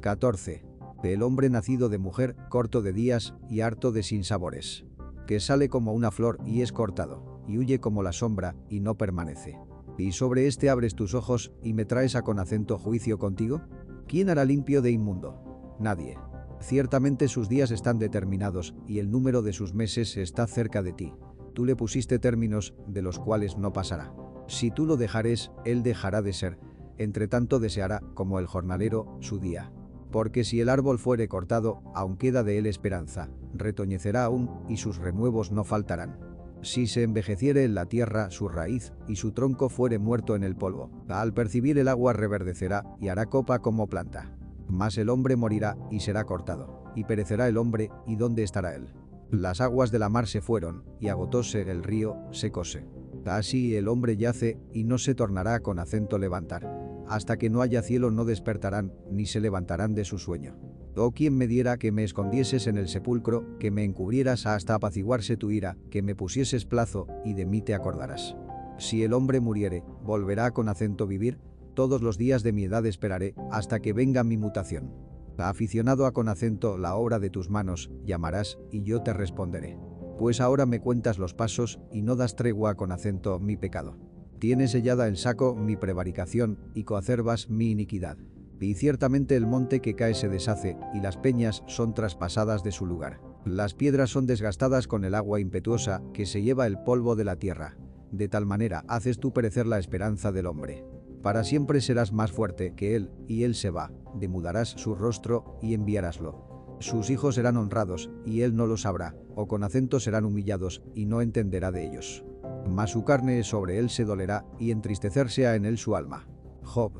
14. El hombre nacido de mujer, corto de días y harto de sinsabores. Que sale como una flor y es cortado, y huye como la sombra y no permanece y sobre este abres tus ojos y me traes a con acento juicio contigo? ¿Quién hará limpio de inmundo? Nadie. Ciertamente sus días están determinados y el número de sus meses está cerca de ti. Tú le pusiste términos de los cuales no pasará. Si tú lo dejares, él dejará de ser. Entre tanto deseará, como el jornalero, su día. Porque si el árbol fuere cortado, aun queda de él esperanza, retoñecerá aún y sus renuevos no faltarán. Si se envejeciere en la tierra su raíz y su tronco fuere muerto en el polvo, al percibir el agua reverdecerá y hará copa como planta. Mas el hombre morirá y será cortado, y perecerá el hombre, ¿y dónde estará él? Las aguas de la mar se fueron, y agotóse el río, secóse. Así el hombre yace, y no se tornará con acento levantar. Hasta que no haya cielo no despertarán, ni se levantarán de su sueño. Oh quien me diera que me escondieses en el sepulcro, que me encubrieras hasta apaciguarse tu ira, que me pusieses plazo, y de mí te acordarás. Si el hombre muriere, volverá con acento vivir, todos los días de mi edad esperaré, hasta que venga mi mutación. Aficionado a con acento la obra de tus manos, llamarás, y yo te responderé. Pues ahora me cuentas los pasos, y no das tregua con acento mi pecado. Tienes sellada en saco mi prevaricación, y coacervas mi iniquidad y ciertamente el monte que cae se deshace, y las peñas son traspasadas de su lugar. Las piedras son desgastadas con el agua impetuosa que se lleva el polvo de la tierra. De tal manera haces tú perecer la esperanza del hombre. Para siempre serás más fuerte que él, y él se va, demudarás su rostro y enviaráslo. Sus hijos serán honrados, y él no lo sabrá, o con acento serán humillados, y no entenderá de ellos. Mas su carne sobre él se dolerá, y entristecerse en él su alma. Job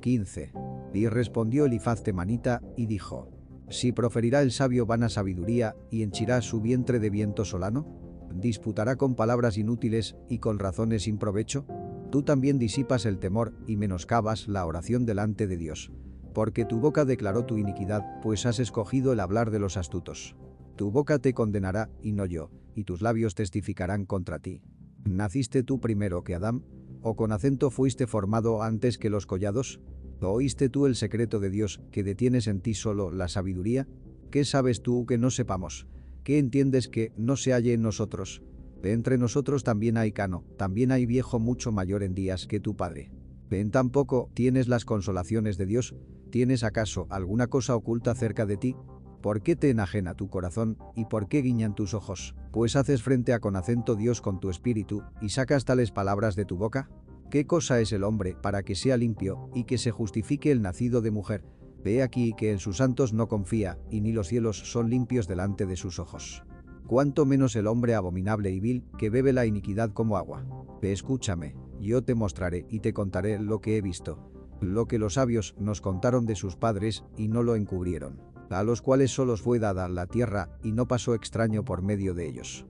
15. Y respondió Elifaz temanita, y dijo, si proferirá el sabio vana sabiduría y henchirá su vientre de viento solano, disputará con palabras inútiles y con razones sin provecho, tú también disipas el temor y menoscabas la oración delante de Dios. Porque tu boca declaró tu iniquidad, pues has escogido el hablar de los astutos. Tu boca te condenará y no yo, y tus labios testificarán contra ti. ¿Naciste tú primero que Adán? ¿O con acento fuiste formado antes que los collados? ¿Oíste tú el secreto de Dios, que detienes en ti solo la sabiduría? ¿Qué sabes tú que no sepamos? ¿Qué entiendes que no se halle en nosotros? De entre nosotros también hay cano, también hay viejo mucho mayor en días que tu padre. ¿En tampoco tienes las consolaciones de Dios? ¿Tienes acaso alguna cosa oculta cerca de ti? ¿Por qué te enajena tu corazón y por qué guiñan tus ojos? Pues haces frente a con acento Dios con tu espíritu y sacas tales palabras de tu boca? ¿Qué cosa es el hombre para que sea limpio y que se justifique el nacido de mujer? Ve aquí que en sus santos no confía, y ni los cielos son limpios delante de sus ojos. Cuanto menos el hombre abominable y vil, que bebe la iniquidad como agua. Ve escúchame, yo te mostraré y te contaré lo que he visto. Lo que los sabios nos contaron de sus padres y no lo encubrieron. A los cuales solos fue dada la tierra y no pasó extraño por medio de ellos.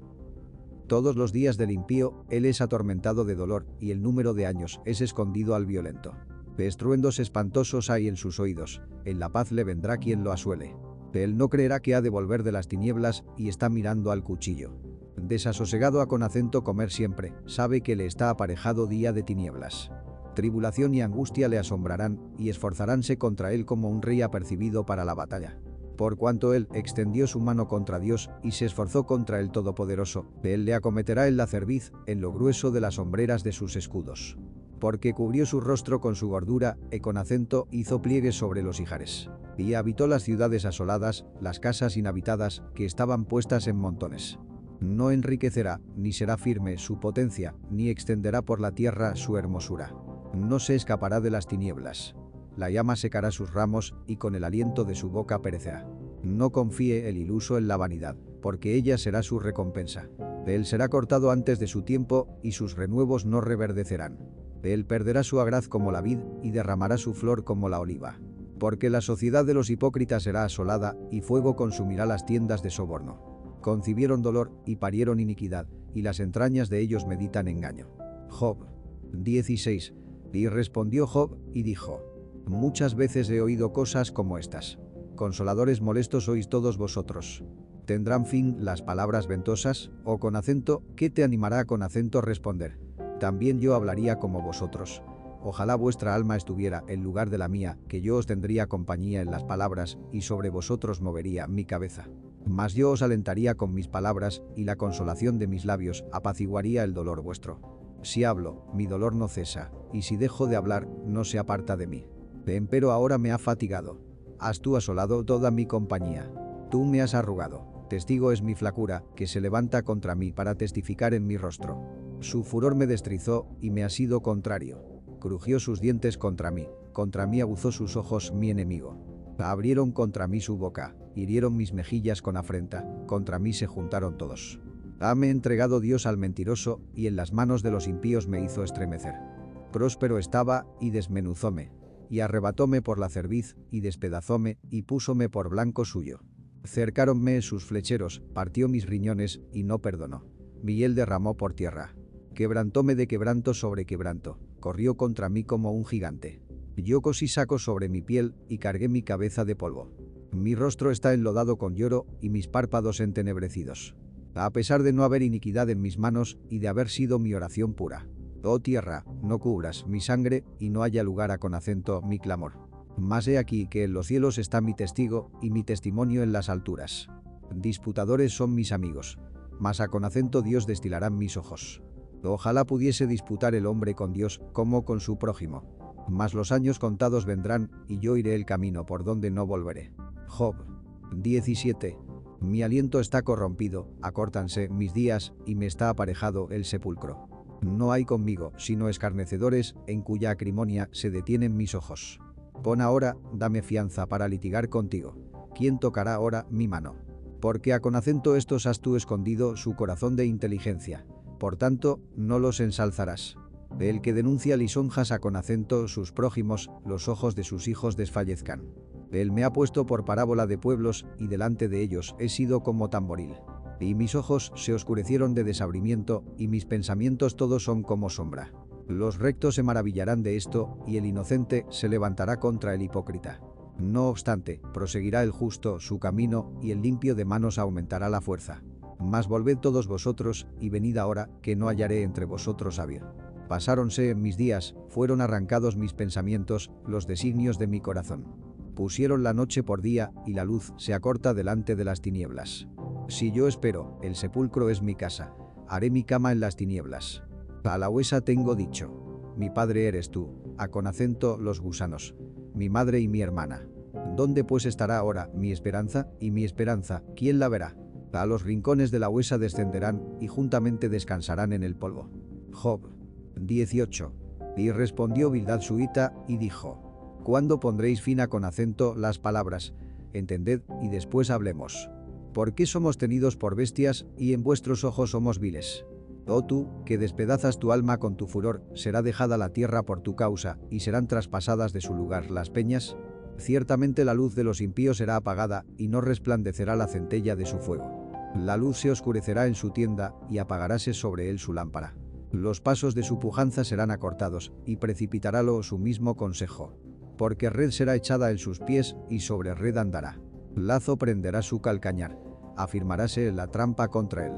Todos los días del impío, él es atormentado de dolor, y el número de años es escondido al violento. Estruendos espantosos hay en sus oídos, en la paz le vendrá quien lo asuele. Él no creerá que ha de volver de las tinieblas y está mirando al cuchillo. Desasosegado a con acento comer siempre, sabe que le está aparejado día de tinieblas. Tribulación y angustia le asombrarán y esforzaránse contra él como un rey apercibido para la batalla por cuanto él extendió su mano contra Dios y se esforzó contra el Todopoderoso, él le acometerá en la cerviz, en lo grueso de las sombreras de sus escudos. Porque cubrió su rostro con su gordura, y con acento hizo pliegues sobre los hijares. Y habitó las ciudades asoladas, las casas inhabitadas, que estaban puestas en montones. No enriquecerá, ni será firme su potencia, ni extenderá por la tierra su hermosura. No se escapará de las tinieblas la llama secará sus ramos y con el aliento de su boca perecerá. No confíe el iluso en la vanidad, porque ella será su recompensa. Él será cortado antes de su tiempo y sus renuevos no reverdecerán. De él perderá su agraz como la vid y derramará su flor como la oliva. Porque la sociedad de los hipócritas será asolada y fuego consumirá las tiendas de soborno. Concibieron dolor y parieron iniquidad, y las entrañas de ellos meditan engaño. Job 16. Y respondió Job y dijo, Muchas veces he oído cosas como estas. Consoladores molestos sois todos vosotros. ¿Tendrán fin las palabras ventosas? ¿O con acento? ¿Qué te animará con acento responder? También yo hablaría como vosotros. Ojalá vuestra alma estuviera en lugar de la mía, que yo os tendría compañía en las palabras, y sobre vosotros movería mi cabeza. Mas yo os alentaría con mis palabras, y la consolación de mis labios apaciguaría el dolor vuestro. Si hablo, mi dolor no cesa, y si dejo de hablar, no se aparta de mí. Empero ahora me ha fatigado. Has tú asolado toda mi compañía. Tú me has arrugado. Testigo es mi flacura, que se levanta contra mí para testificar en mi rostro. Su furor me destrizó y me ha sido contrario. Crujió sus dientes contra mí. Contra mí aguzó sus ojos mi enemigo. Abrieron contra mí su boca, hirieron mis mejillas con afrenta, contra mí se juntaron todos. Hame entregado Dios al mentiroso, y en las manos de los impíos me hizo estremecer. Próspero estaba, y desmenuzóme, y arrebatóme por la cerviz, y despedazóme, y púsome por blanco suyo. Cercáronme sus flecheros, partió mis riñones, y no perdonó. Mi hiel derramó por tierra. Quebrantóme de quebranto sobre quebranto, corrió contra mí como un gigante. Yo cosí saco sobre mi piel, y cargué mi cabeza de polvo. Mi rostro está enlodado con lloro, y mis párpados entenebrecidos. A pesar de no haber iniquidad en mis manos, y de haber sido mi oración pura. Oh tierra, no cubras mi sangre y no haya lugar a con acento mi clamor. Mas he aquí que en los cielos está mi testigo y mi testimonio en las alturas. Disputadores son mis amigos, mas a con acento Dios destilarán mis ojos. Ojalá pudiese disputar el hombre con Dios como con su prójimo. Mas los años contados vendrán y yo iré el camino por donde no volveré. Job 17. Mi aliento está corrompido, acórtanse mis días, y me está aparejado el sepulcro. No hay conmigo, sino escarnecedores, en cuya acrimonia se detienen mis ojos. Pon ahora, dame fianza para litigar contigo. ¿Quién tocará ahora mi mano? Porque a con acento estos has tú escondido su corazón de inteligencia. Por tanto, no los ensalzarás. El que denuncia lisonjas a con acento sus prójimos, los ojos de sus hijos desfallezcan. Él me ha puesto por parábola de pueblos, y delante de ellos he sido como tamboril. Y mis ojos se oscurecieron de desabrimiento, y mis pensamientos todos son como sombra. Los rectos se maravillarán de esto, y el inocente se levantará contra el hipócrita. No obstante, proseguirá el justo su camino, y el limpio de manos aumentará la fuerza. Mas volved todos vosotros, y venid ahora, que no hallaré entre vosotros sabio. Pasáronse en mis días, fueron arrancados mis pensamientos, los designios de mi corazón. Pusieron la noche por día, y la luz se acorta delante de las tinieblas. Si yo espero, el sepulcro es mi casa. Haré mi cama en las tinieblas. A la huesa tengo dicho. Mi padre eres tú, a con acento los gusanos. Mi madre y mi hermana. ¿Dónde pues estará ahora mi esperanza y mi esperanza? ¿Quién la verá? A los rincones de la huesa descenderán y juntamente descansarán en el polvo. Job 18. Y respondió Bildad suita y dijo, ¿Cuándo pondréis fin a con acento las palabras? Entended y después hablemos. ¿Por qué somos tenidos por bestias y en vuestros ojos somos viles? Oh tú, que despedazas tu alma con tu furor, será dejada la tierra por tu causa, y serán traspasadas de su lugar las peñas. Ciertamente la luz de los impíos será apagada, y no resplandecerá la centella de su fuego. La luz se oscurecerá en su tienda, y apagaráse sobre él su lámpara. Los pasos de su pujanza serán acortados, y precipitarálo su mismo consejo porque red será echada en sus pies y sobre red andará. Lazo prenderá su calcañar, afirmaráse la trampa contra él.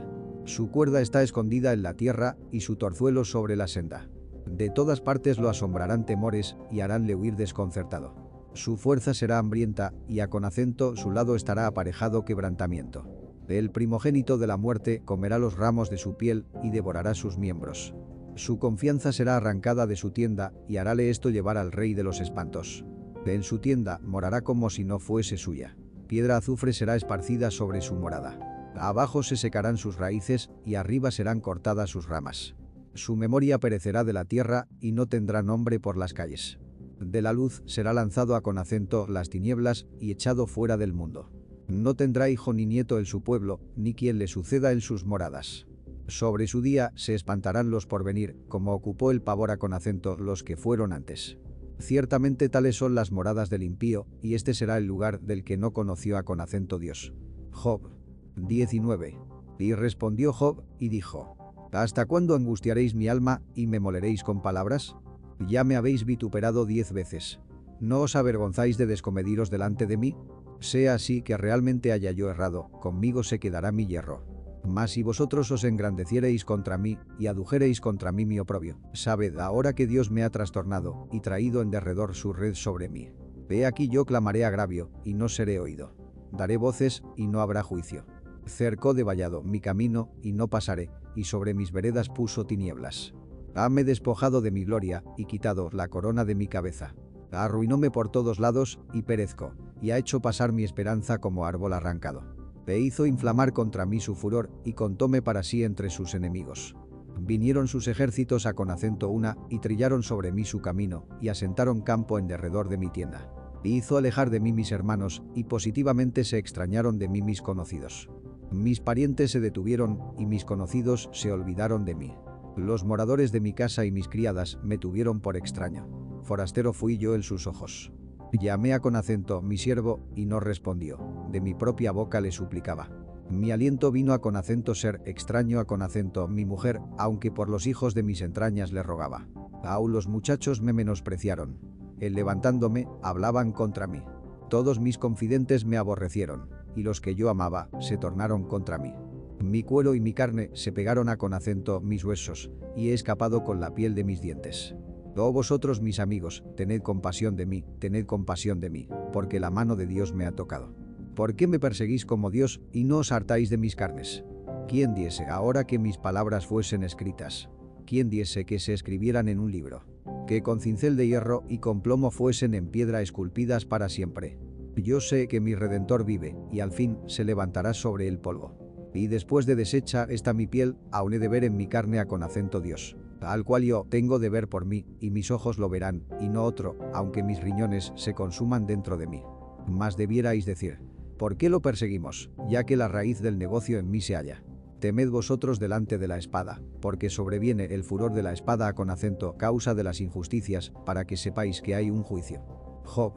Su cuerda está escondida en la tierra y su torzuelo sobre la senda. De todas partes lo asombrarán temores y haránle huir desconcertado. Su fuerza será hambrienta y a con acento su lado estará aparejado quebrantamiento. El primogénito de la muerte comerá los ramos de su piel y devorará sus miembros. Su confianza será arrancada de su tienda y harále esto llevar al rey de los espantos. En su tienda morará como si no fuese suya. Piedra azufre será esparcida sobre su morada. Abajo se secarán sus raíces y arriba serán cortadas sus ramas. Su memoria perecerá de la tierra y no tendrá nombre por las calles. De la luz será lanzado a con acento las tinieblas y echado fuera del mundo. No tendrá hijo ni nieto en su pueblo, ni quien le suceda en sus moradas. Sobre su día se espantarán los por venir, como ocupó el pavor a con acento los que fueron antes. Ciertamente tales son las moradas del impío, y este será el lugar del que no conoció a con acento Dios. Job 19. Y respondió Job, y dijo, ¿Hasta cuándo angustiaréis mi alma, y me moleréis con palabras? Ya me habéis vituperado diez veces. ¿No os avergonzáis de descomediros delante de mí? Sea así que realmente haya yo errado, conmigo se quedará mi hierro. Mas si vosotros os engrandeciereis contra mí y adujereis contra mí mi oprobio, sabed ahora que Dios me ha trastornado y traído en derredor su red sobre mí. Ve aquí yo clamaré agravio y no seré oído. Daré voces y no habrá juicio. Cercó de vallado mi camino y no pasaré, y sobre mis veredas puso tinieblas. Hame despojado de mi gloria y quitado la corona de mi cabeza. Arruinóme por todos lados y perezco, y ha hecho pasar mi esperanza como árbol arrancado. E hizo inflamar contra mí su furor y contóme para sí entre sus enemigos. Vinieron sus ejércitos a con acento una y trillaron sobre mí su camino y asentaron campo en derredor de mi tienda. hizo alejar de mí mis hermanos y positivamente se extrañaron de mí mis conocidos. Mis parientes se detuvieron y mis conocidos se olvidaron de mí. Los moradores de mi casa y mis criadas me tuvieron por extraño. Forastero fui yo en sus ojos. Llamé a con acento mi siervo y no respondió. De mi propia boca le suplicaba. Mi aliento vino a con acento ser extraño a con acento mi mujer, aunque por los hijos de mis entrañas le rogaba. Aún los muchachos me menospreciaron. El levantándome, hablaban contra mí. Todos mis confidentes me aborrecieron, y los que yo amaba se tornaron contra mí. Mi cuero y mi carne se pegaron a con acento mis huesos, y he escapado con la piel de mis dientes. Oh vosotros mis amigos, tened compasión de mí, tened compasión de mí, porque la mano de Dios me ha tocado. ¿Por qué me perseguís como Dios y no os hartáis de mis carnes? ¿Quién diese ahora que mis palabras fuesen escritas? ¿Quién diese que se escribieran en un libro? Que con cincel de hierro y con plomo fuesen en piedra esculpidas para siempre. Yo sé que mi Redentor vive, y al fin se levantará sobre el polvo. Y después de deshecha esta mi piel, aún he de ver en mi carne a con acento Dios. Al cual yo tengo de ver por mí, y mis ojos lo verán, y no otro, aunque mis riñones se consuman dentro de mí. Mas debierais decir, ¿por qué lo perseguimos, ya que la raíz del negocio en mí se halla? Temed vosotros delante de la espada, porque sobreviene el furor de la espada con acento causa de las injusticias, para que sepáis que hay un juicio. Job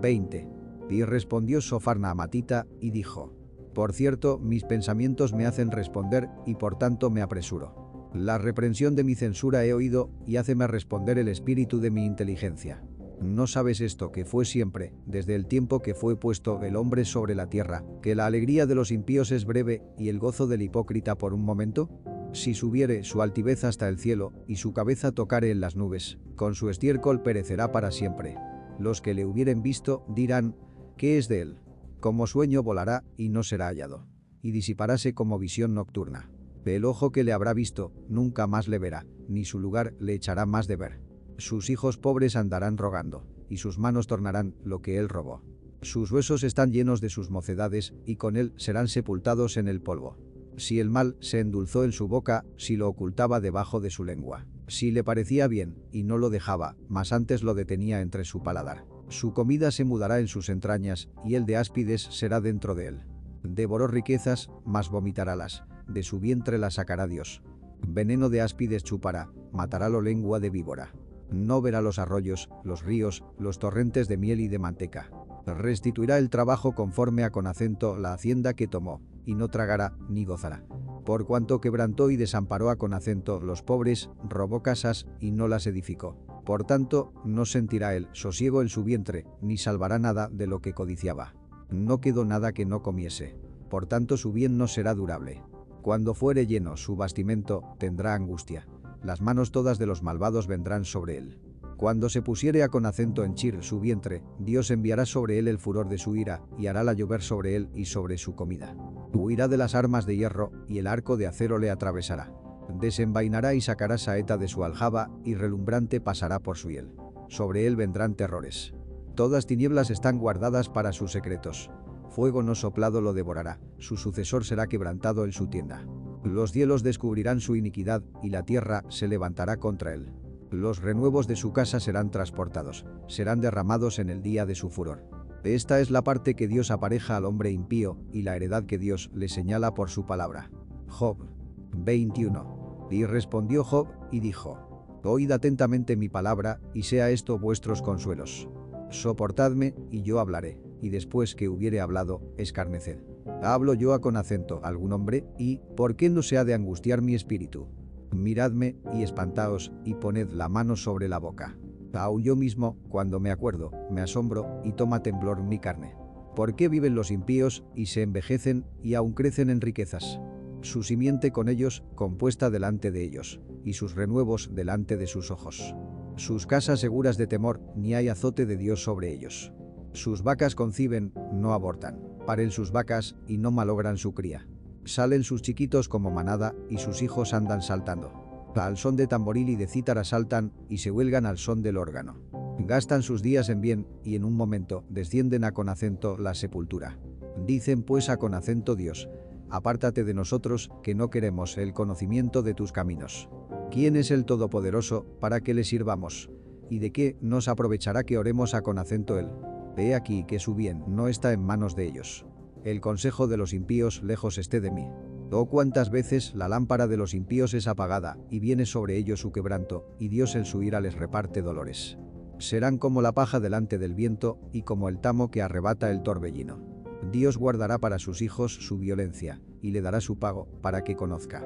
20. Y respondió Sofarna a Matita, y dijo, por cierto, mis pensamientos me hacen responder y por tanto me apresuro. La reprensión de mi censura he oído y háceme responder el espíritu de mi inteligencia. ¿No sabes esto que fue siempre, desde el tiempo que fue puesto el hombre sobre la tierra, que la alegría de los impíos es breve y el gozo del hipócrita por un momento? Si subiere su altivez hasta el cielo y su cabeza tocare en las nubes, con su estiércol perecerá para siempre. Los que le hubieren visto dirán, ¿qué es de él? Como sueño volará y no será hallado. Y disiparáse como visión nocturna. El ojo que le habrá visto nunca más le verá, ni su lugar le echará más de ver. Sus hijos pobres andarán rogando, y sus manos tornarán lo que él robó. Sus huesos están llenos de sus mocedades, y con él serán sepultados en el polvo. Si el mal se endulzó en su boca, si lo ocultaba debajo de su lengua. Si le parecía bien, y no lo dejaba, mas antes lo detenía entre su paladar. Su comida se mudará en sus entrañas, y el de áspides será dentro de él. Devoró riquezas, mas vomitarálas, de su vientre la sacará Dios. Veneno de áspides chupará, matará lo lengua de víbora. No verá los arroyos, los ríos, los torrentes de miel y de manteca. Restituirá el trabajo conforme a con acento la hacienda que tomó, y no tragará ni gozará. Por cuanto quebrantó y desamparó a con acento los pobres, robó casas y no las edificó. Por tanto, no sentirá él sosiego en su vientre, ni salvará nada de lo que codiciaba. No quedó nada que no comiese. Por tanto su bien no será durable. Cuando fuere lleno su bastimento, tendrá angustia. Las manos todas de los malvados vendrán sobre él. Cuando se pusiere a con acento henchir su vientre, Dios enviará sobre él el furor de su ira, y harála llover sobre él y sobre su comida. Huirá de las armas de hierro, y el arco de acero le atravesará. Desenvainará y sacará saeta de su aljaba, y relumbrante pasará por su hiel. Sobre él vendrán terrores. Todas tinieblas están guardadas para sus secretos. Fuego no soplado lo devorará, su sucesor será quebrantado en su tienda. Los cielos descubrirán su iniquidad, y la tierra se levantará contra él. Los renuevos de su casa serán transportados, serán derramados en el día de su furor. Esta es la parte que Dios apareja al hombre impío, y la heredad que Dios le señala por su palabra. Job 21. Y respondió Job, y dijo, Oíd atentamente mi palabra, y sea esto vuestros consuelos. Soportadme, y yo hablaré, y después que hubiere hablado, escarneced. Hablo yo a con acento algún hombre, y, ¿por qué no se ha de angustiar mi espíritu? Miradme, y espantaos, y poned la mano sobre la boca. Aún yo mismo, cuando me acuerdo, me asombro, y toma temblor mi carne. ¿Por qué viven los impíos, y se envejecen, y aún crecen en riquezas? su simiente con ellos, compuesta delante de ellos, y sus renuevos delante de sus ojos. Sus casas seguras de temor, ni hay azote de Dios sobre ellos. Sus vacas conciben, no abortan. Paren sus vacas, y no malogran su cría. Salen sus chiquitos como manada, y sus hijos andan saltando. Al son de tamboril y de cítara saltan, y se huelgan al son del órgano. Gastan sus días en bien, y en un momento descienden a con acento la sepultura. Dicen pues a con acento Dios, apártate de nosotros, que no queremos el conocimiento de tus caminos. ¿Quién es el Todopoderoso, para que le sirvamos? ¿Y de qué nos aprovechará que oremos a con acento él? Ve aquí que su bien no está en manos de ellos. El consejo de los impíos lejos esté de mí. Oh cuántas veces la lámpara de los impíos es apagada, y viene sobre ellos su quebranto, y Dios en su ira les reparte dolores. Serán como la paja delante del viento, y como el tamo que arrebata el torbellino. Dios guardará para sus hijos su violencia, y le dará su pago, para que conozca.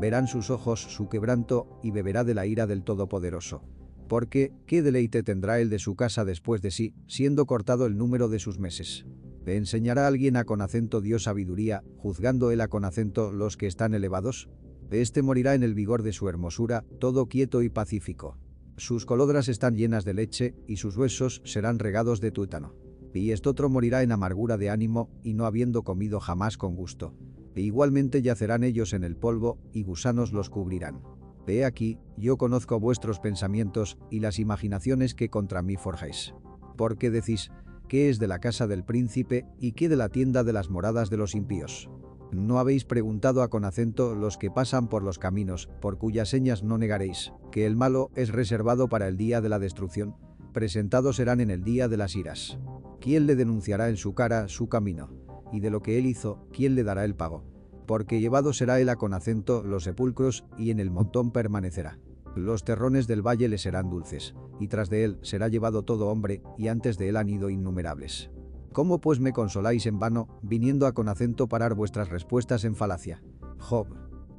Verán sus ojos su quebranto, y beberá de la ira del Todopoderoso. Porque, ¿qué deleite tendrá él de su casa después de sí, siendo cortado el número de sus meses? ¿Le enseñará alguien a con acento Dios sabiduría, juzgando él a con acento los que están elevados? Este morirá en el vigor de su hermosura, todo quieto y pacífico. Sus colodras están llenas de leche, y sus huesos serán regados de tútano y estotro morirá en amargura de ánimo y no habiendo comido jamás con gusto. E igualmente yacerán ellos en el polvo, y gusanos los cubrirán. He aquí, yo conozco vuestros pensamientos y las imaginaciones que contra mí forjáis. Porque decís, ¿qué es de la casa del príncipe y qué de la tienda de las moradas de los impíos? No habéis preguntado a con acento los que pasan por los caminos, por cuyas señas no negaréis, que el malo es reservado para el día de la destrucción, presentados serán en el día de las iras. ¿Quién le denunciará en su cara su camino? Y de lo que él hizo, ¿quién le dará el pago? Porque llevado será él a con acento los sepulcros y en el montón permanecerá. Los terrones del valle le serán dulces, y tras de él será llevado todo hombre, y antes de él han ido innumerables. ¿Cómo pues me consoláis en vano, viniendo a con acento parar vuestras respuestas en falacia? Job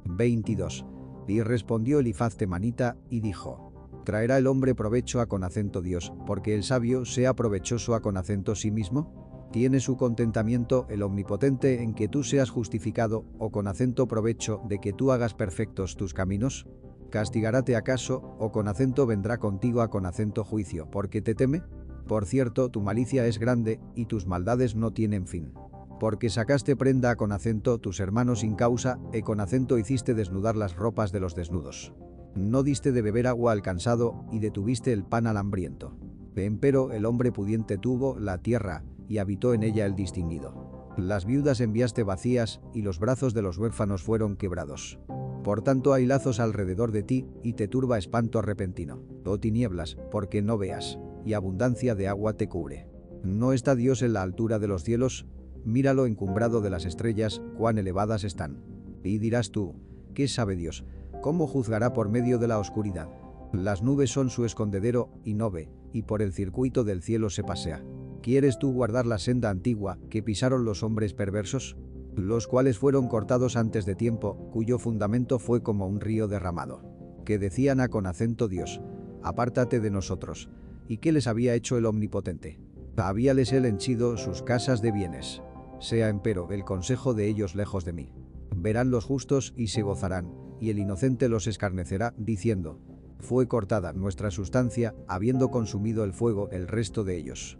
22. Y respondió Elifaz temanita, y dijo, ¿Traerá el hombre provecho a con acento Dios, porque el sabio sea provechoso a con acento sí mismo? ¿Tiene su contentamiento el omnipotente en que tú seas justificado, o con acento provecho de que tú hagas perfectos tus caminos? ¿Castigaráte acaso, o con acento vendrá contigo a con acento juicio, porque te teme? Por cierto, tu malicia es grande, y tus maldades no tienen fin. Porque sacaste prenda con acento tus hermanos sin causa, e con acento hiciste desnudar las ropas de los desnudos. No diste de beber agua al cansado, y detuviste el pan al hambriento. Empero el hombre pudiente tuvo la tierra, y habitó en ella el distinguido. Las viudas enviaste vacías, y los brazos de los huérfanos fueron quebrados. Por tanto hay lazos alrededor de ti, y te turba espanto repentino. O tinieblas, porque no veas y abundancia de agua te cubre. ¿No está Dios en la altura de los cielos? Míralo encumbrado de las estrellas, cuán elevadas están. Y dirás tú, ¿qué sabe Dios? ¿Cómo juzgará por medio de la oscuridad? Las nubes son su escondedero, y no ve, y por el circuito del cielo se pasea. ¿Quieres tú guardar la senda antigua que pisaron los hombres perversos? Los cuales fueron cortados antes de tiempo, cuyo fundamento fue como un río derramado. Que decían a con acento Dios, apártate de nosotros, ¿Y qué les había hecho el Omnipotente? Habíales él henchido sus casas de bienes. Sea empero el consejo de ellos lejos de mí. Verán los justos y se gozarán, y el inocente los escarnecerá, diciendo, fue cortada nuestra sustancia, habiendo consumido el fuego el resto de ellos.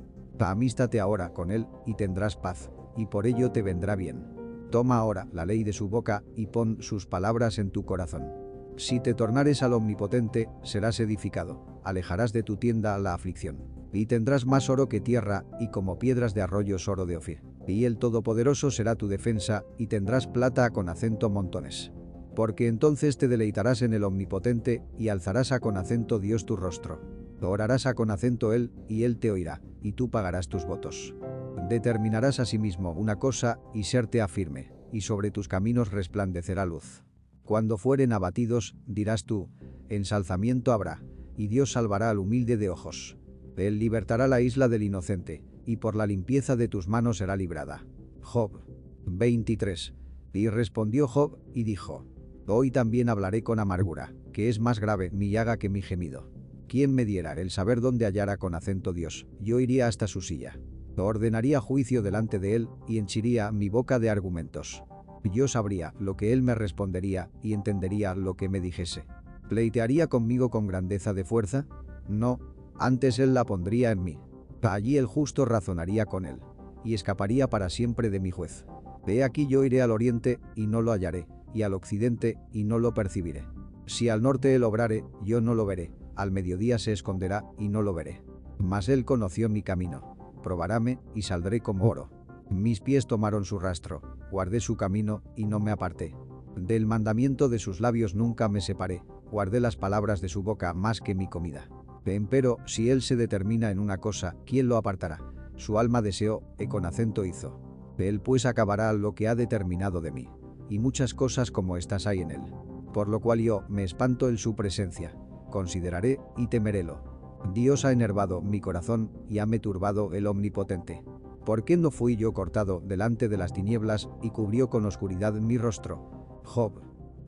Amístate ahora con él, y tendrás paz, y por ello te vendrá bien. Toma ahora la ley de su boca, y pon sus palabras en tu corazón. Si te tornares al Omnipotente, serás edificado, alejarás de tu tienda la aflicción. Y tendrás más oro que tierra, y como piedras de arroyos oro de Ofir. Y el Todopoderoso será tu defensa, y tendrás plata con acento montones. Porque entonces te deleitarás en el Omnipotente, y alzarás a con acento Dios tu rostro. Orarás a con acento Él, y Él te oirá, y tú pagarás tus votos. Determinarás asimismo una cosa, y serte afirme, y sobre tus caminos resplandecerá luz. Cuando fueren abatidos, dirás tú, ensalzamiento habrá, y Dios salvará al humilde de ojos. Él libertará la isla del inocente, y por la limpieza de tus manos será librada. Job 23. Y respondió Job, y dijo, Hoy también hablaré con amargura, que es más grave mi llaga que mi gemido. ¿Quién me diera el saber dónde hallara con acento Dios? Yo iría hasta su silla. Ordenaría juicio delante de él, y henchiría mi boca de argumentos. Yo sabría lo que él me respondería y entendería lo que me dijese. ¿Pleitearía conmigo con grandeza de fuerza? No, antes él la pondría en mí. Allí el justo razonaría con él, y escaparía para siempre de mi juez. Ve aquí yo iré al oriente, y no lo hallaré, y al occidente, y no lo percibiré. Si al norte él obrare, yo no lo veré, al mediodía se esconderá, y no lo veré. Mas él conoció mi camino. Probaráme, y saldré como oro. Mis pies tomaron su rastro, guardé su camino y no me aparté. Del mandamiento de sus labios nunca me separé, guardé las palabras de su boca más que mi comida. Empero, si él se determina en una cosa, ¿quién lo apartará? Su alma deseó, y con acento hizo. Él pues acabará lo que ha determinado de mí. Y muchas cosas como estas hay en él. Por lo cual yo me espanto en su presencia. Consideraré y temerélo. Dios ha enervado mi corazón y hame turbado el omnipotente. ¿Por qué no fui yo cortado delante de las tinieblas y cubrió con oscuridad mi rostro? Job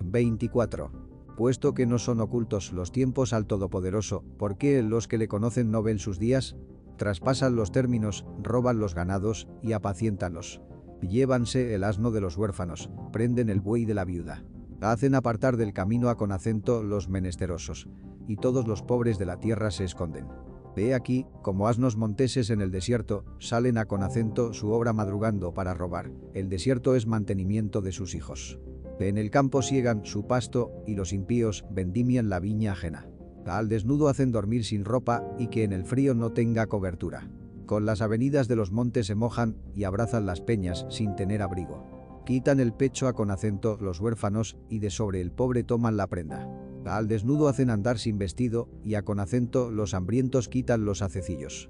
24. Puesto que no son ocultos los tiempos al Todopoderoso, ¿por qué los que le conocen no ven sus días? Traspasan los términos, roban los ganados y apacientanlos. Llévanse el asno de los huérfanos, prenden el buey de la viuda. Hacen apartar del camino a con acento los menesterosos, y todos los pobres de la tierra se esconden. Ve aquí, como asnos monteses en el desierto, salen a con acento su obra madrugando para robar. El desierto es mantenimiento de sus hijos. En el campo siegan su pasto, y los impíos vendimian la viña ajena. Al desnudo hacen dormir sin ropa, y que en el frío no tenga cobertura. Con las avenidas de los montes se mojan y abrazan las peñas sin tener abrigo. Quitan el pecho a con acento los huérfanos y de sobre el pobre toman la prenda. Al desnudo hacen andar sin vestido y a con acento los hambrientos quitan los acecillos.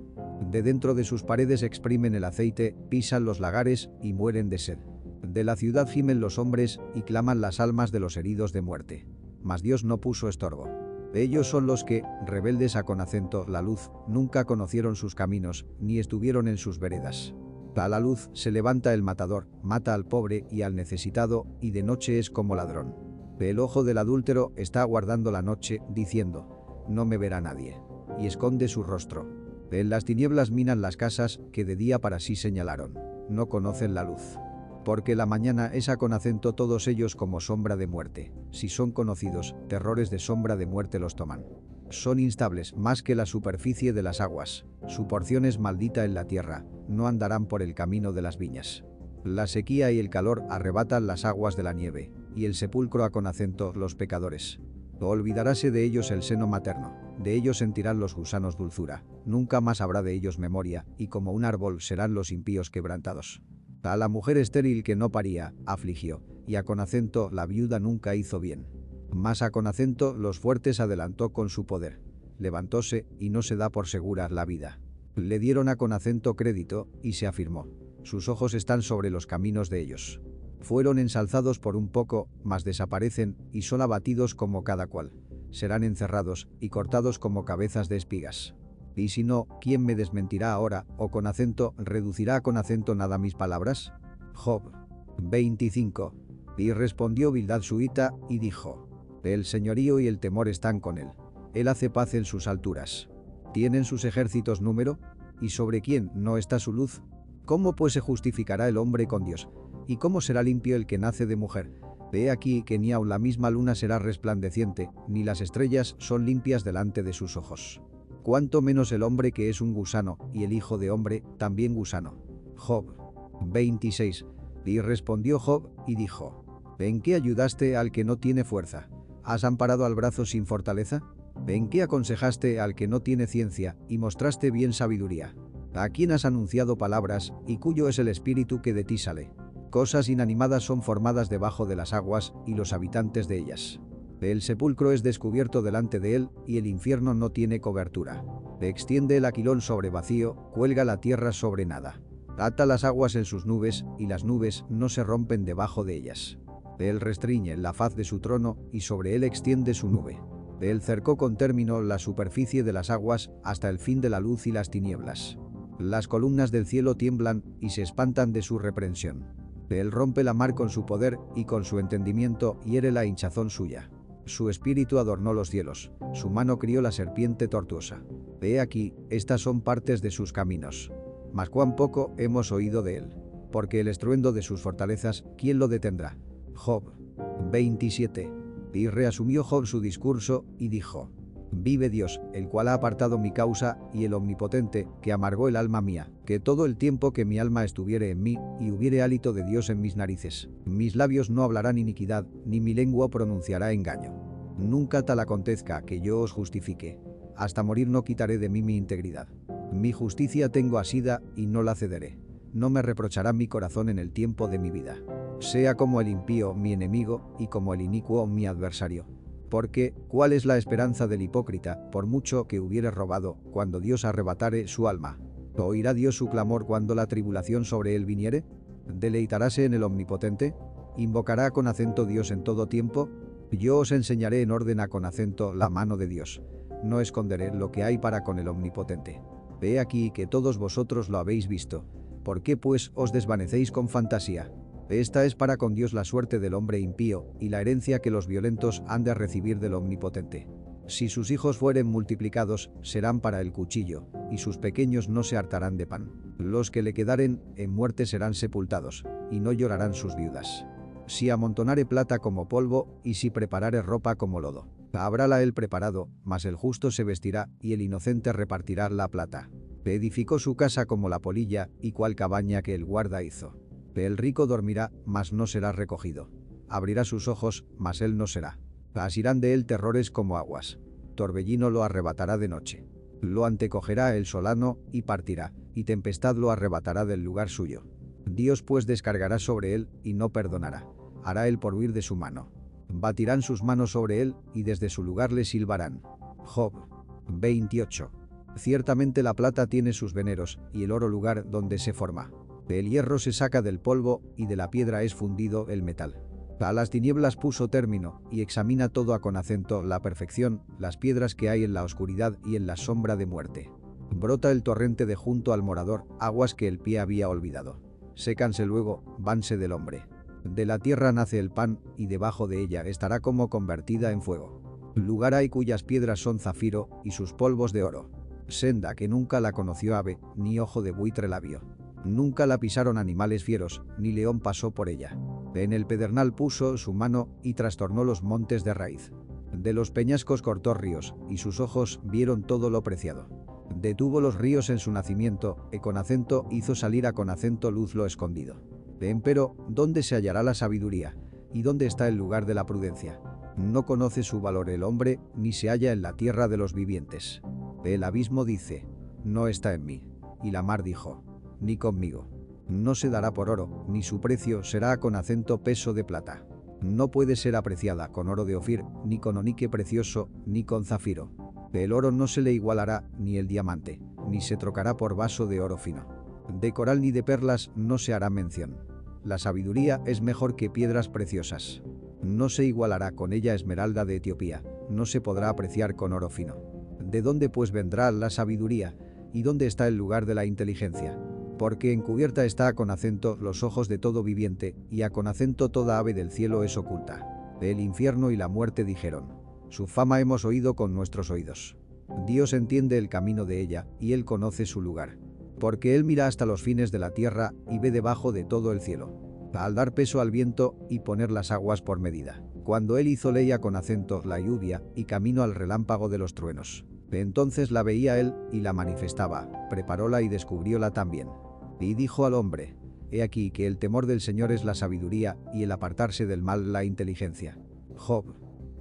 De dentro de sus paredes exprimen el aceite, pisan los lagares y mueren de sed. De la ciudad gimen los hombres y claman las almas de los heridos de muerte. Mas Dios no puso estorbo. Ellos son los que, rebeldes a con acento la luz, nunca conocieron sus caminos, ni estuvieron en sus veredas. A la luz se levanta el matador, mata al pobre y al necesitado, y de noche es como ladrón. El ojo del adúltero está aguardando la noche, diciendo, no me verá nadie. Y esconde su rostro. En las tinieblas minan las casas que de día para sí señalaron. No conocen la luz. Porque la mañana es a con acento todos ellos como sombra de muerte. Si son conocidos, terrores de sombra de muerte los toman. Son instables más que la superficie de las aguas. Su porción es maldita en la tierra. No andarán por el camino de las viñas. La sequía y el calor arrebatan las aguas de la nieve, y el sepulcro a con acento los pecadores. Olvidaráse de ellos el seno materno, de ellos sentirán los gusanos dulzura, nunca más habrá de ellos memoria, y como un árbol serán los impíos quebrantados. A la mujer estéril que no paría, afligió, y a con acento la viuda nunca hizo bien. Mas a con acento los fuertes adelantó con su poder. Levantóse y no se da por segura la vida. Le dieron a con acento crédito y se afirmó. Sus ojos están sobre los caminos de ellos. Fueron ensalzados por un poco, mas desaparecen y son abatidos como cada cual. Serán encerrados y cortados como cabezas de espigas. Y si no, ¿quién me desmentirá ahora, o con acento, reducirá con acento nada mis palabras? Job 25. Y respondió Bildad suita, y dijo, El señorío y el temor están con él. Él hace paz en sus alturas. ¿Tienen sus ejércitos número? ¿Y sobre quién no está su luz? ¿Cómo pues se justificará el hombre con Dios? ¿Y cómo será limpio el que nace de mujer? Ve aquí que ni aun la misma luna será resplandeciente, ni las estrellas son limpias delante de sus ojos cuanto menos el hombre que es un gusano, y el hijo de hombre, también gusano. Job 26. Y respondió Job, y dijo, ¿En qué ayudaste al que no tiene fuerza? ¿Has amparado al brazo sin fortaleza? ¿En qué aconsejaste al que no tiene ciencia, y mostraste bien sabiduría? ¿A quién has anunciado palabras, y cuyo es el espíritu que de ti sale? Cosas inanimadas son formadas debajo de las aguas, y los habitantes de ellas. El sepulcro es descubierto delante de él y el infierno no tiene cobertura. Extiende el aquilón sobre vacío, cuelga la tierra sobre nada. Ata las aguas en sus nubes y las nubes no se rompen debajo de ellas. Él restringe la faz de su trono y sobre él extiende su nube. Él cercó con término la superficie de las aguas hasta el fin de la luz y las tinieblas. Las columnas del cielo tiemblan y se espantan de su reprensión. Él rompe la mar con su poder y con su entendimiento hiere la hinchazón suya. Su espíritu adornó los cielos, su mano crió la serpiente tortuosa. He aquí, estas son partes de sus caminos. Mas cuán poco hemos oído de él. Porque el estruendo de sus fortalezas, ¿quién lo detendrá? Job 27. Y reasumió Job su discurso, y dijo, Vive Dios, el cual ha apartado mi causa, y el omnipotente, que amargó el alma mía, que todo el tiempo que mi alma estuviere en mí, y hubiere hálito de Dios en mis narices. Mis labios no hablarán iniquidad, ni mi lengua pronunciará engaño. Nunca tal acontezca que yo os justifique. Hasta morir no quitaré de mí mi integridad. Mi justicia tengo asida, y no la cederé. No me reprochará mi corazón en el tiempo de mi vida. Sea como el impío mi enemigo, y como el inicuo mi adversario. Porque, ¿cuál es la esperanza del hipócrita, por mucho que hubiere robado, cuando Dios arrebatare su alma? ¿Oirá Dios su clamor cuando la tribulación sobre él viniere? ¿Deleitarase en el Omnipotente? ¿Invocará con acento Dios en todo tiempo? Yo os enseñaré en orden a con acento la mano de Dios. No esconderé lo que hay para con el Omnipotente. Ve aquí que todos vosotros lo habéis visto. ¿Por qué pues os desvanecéis con fantasía? Esta es para con Dios la suerte del hombre impío y la herencia que los violentos han de recibir del Omnipotente. Si sus hijos fueren multiplicados, serán para el cuchillo, y sus pequeños no se hartarán de pan. Los que le quedaren, en muerte serán sepultados, y no llorarán sus viudas. Si amontonare plata como polvo, y si preparare ropa como lodo. Habrála el preparado, mas el justo se vestirá, y el inocente repartirá la plata. Edificó su casa como la polilla, y cual cabaña que el guarda hizo. El rico dormirá, mas no será recogido. Abrirá sus ojos, mas él no será. Asirán de él terrores como aguas. Torbellino lo arrebatará de noche. Lo antecogerá el solano, y partirá, y tempestad lo arrebatará del lugar suyo. Dios pues descargará sobre él, y no perdonará. Hará él por huir de su mano. Batirán sus manos sobre él, y desde su lugar le silbarán. Job 28. Ciertamente la plata tiene sus veneros, y el oro lugar donde se forma. El hierro se saca del polvo, y de la piedra es fundido el metal. A las tinieblas puso término, y examina todo a con acento la perfección, las piedras que hay en la oscuridad y en la sombra de muerte. Brota el torrente de junto al morador, aguas que el pie había olvidado. Sécanse luego, vanse del hombre. De la tierra nace el pan, y debajo de ella estará como convertida en fuego. Lugar hay cuyas piedras son zafiro, y sus polvos de oro. Senda que nunca la conoció ave, ni ojo de buitre la vio. Nunca la pisaron animales fieros, ni león pasó por ella. En el pedernal puso su mano, y trastornó los montes de raíz. De los peñascos cortó ríos, y sus ojos vieron todo lo preciado. Detuvo los ríos en su nacimiento, e con acento hizo salir a con acento luz lo escondido. Empero, ¿dónde se hallará la sabiduría? ¿Y dónde está el lugar de la prudencia? No conoce su valor el hombre, ni se halla en la tierra de los vivientes. El abismo dice, no está en mí. Y la mar dijo, ni conmigo. No se dará por oro, ni su precio será con acento peso de plata. No puede ser apreciada con oro de Ofir, ni con onique precioso, ni con zafiro. El oro no se le igualará, ni el diamante, ni se trocará por vaso de oro fino. De coral ni de perlas no se hará mención. La sabiduría es mejor que piedras preciosas. No se igualará con ella esmeralda de Etiopía, no se podrá apreciar con oro fino. ¿De dónde pues vendrá la sabiduría? ¿Y dónde está el lugar de la inteligencia? Porque encubierta está con acento los ojos de todo viviente, y a con acento toda ave del cielo es oculta. El infierno y la muerte dijeron. Su fama hemos oído con nuestros oídos. Dios entiende el camino de ella, y él conoce su lugar porque él mira hasta los fines de la tierra y ve debajo de todo el cielo. Al dar peso al viento y poner las aguas por medida. Cuando él hizo leía con acento la lluvia y camino al relámpago de los truenos. Entonces la veía él y la manifestaba, preparóla y descubrióla también. Y dijo al hombre, He aquí que el temor del Señor es la sabiduría y el apartarse del mal la inteligencia. Job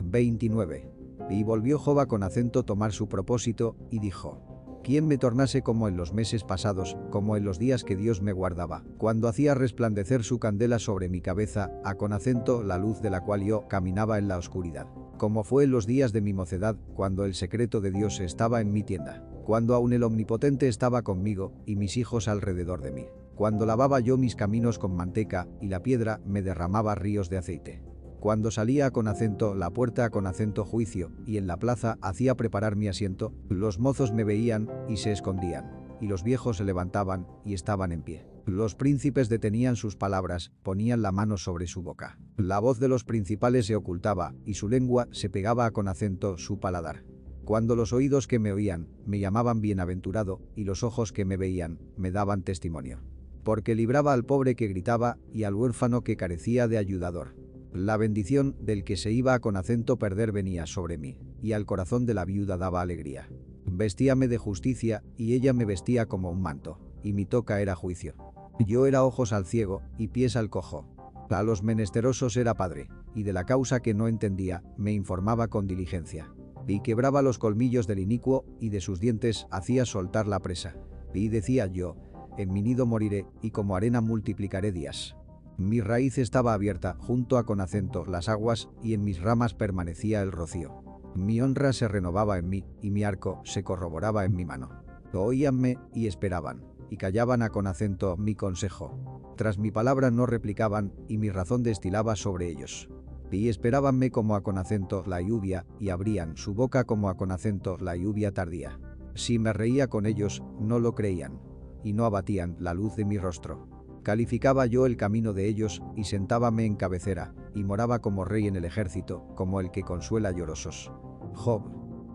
29. Y volvió Job con acento tomar su propósito y dijo, ¿Quién me tornase como en los meses pasados, como en los días que Dios me guardaba, cuando hacía resplandecer su candela sobre mi cabeza, a con acento la luz de la cual yo caminaba en la oscuridad? Como fue en los días de mi mocedad, cuando el secreto de Dios estaba en mi tienda, cuando aún el Omnipotente estaba conmigo y mis hijos alrededor de mí, cuando lavaba yo mis caminos con manteca y la piedra me derramaba ríos de aceite cuando salía con acento la puerta con acento juicio, y en la plaza hacía preparar mi asiento, los mozos me veían y se escondían, y los viejos se levantaban y estaban en pie. Los príncipes detenían sus palabras, ponían la mano sobre su boca. La voz de los principales se ocultaba, y su lengua se pegaba con acento su paladar. Cuando los oídos que me oían me llamaban bienaventurado, y los ojos que me veían me daban testimonio. Porque libraba al pobre que gritaba y al huérfano que carecía de ayudador. La bendición del que se iba con acento perder venía sobre mí, y al corazón de la viuda daba alegría. Vestíame de justicia, y ella me vestía como un manto, y mi toca era juicio. Yo era ojos al ciego, y pies al cojo. A los menesterosos era padre, y de la causa que no entendía, me informaba con diligencia. Y quebraba los colmillos del inicuo, y de sus dientes hacía soltar la presa. Y decía yo, en mi nido moriré, y como arena multiplicaré días. Mi raíz estaba abierta, junto a con acento las aguas, y en mis ramas permanecía el rocío. Mi honra se renovaba en mí, y mi arco se corroboraba en mi mano. Oíanme y esperaban, y callaban a con acento mi consejo. Tras mi palabra no replicaban, y mi razón destilaba sobre ellos. Y esperábanme como a con acento la lluvia, y abrían su boca como a con acento la lluvia tardía. Si me reía con ellos, no lo creían, y no abatían la luz de mi rostro. Calificaba yo el camino de ellos y sentábame en cabecera, y moraba como rey en el ejército, como el que consuela llorosos. Job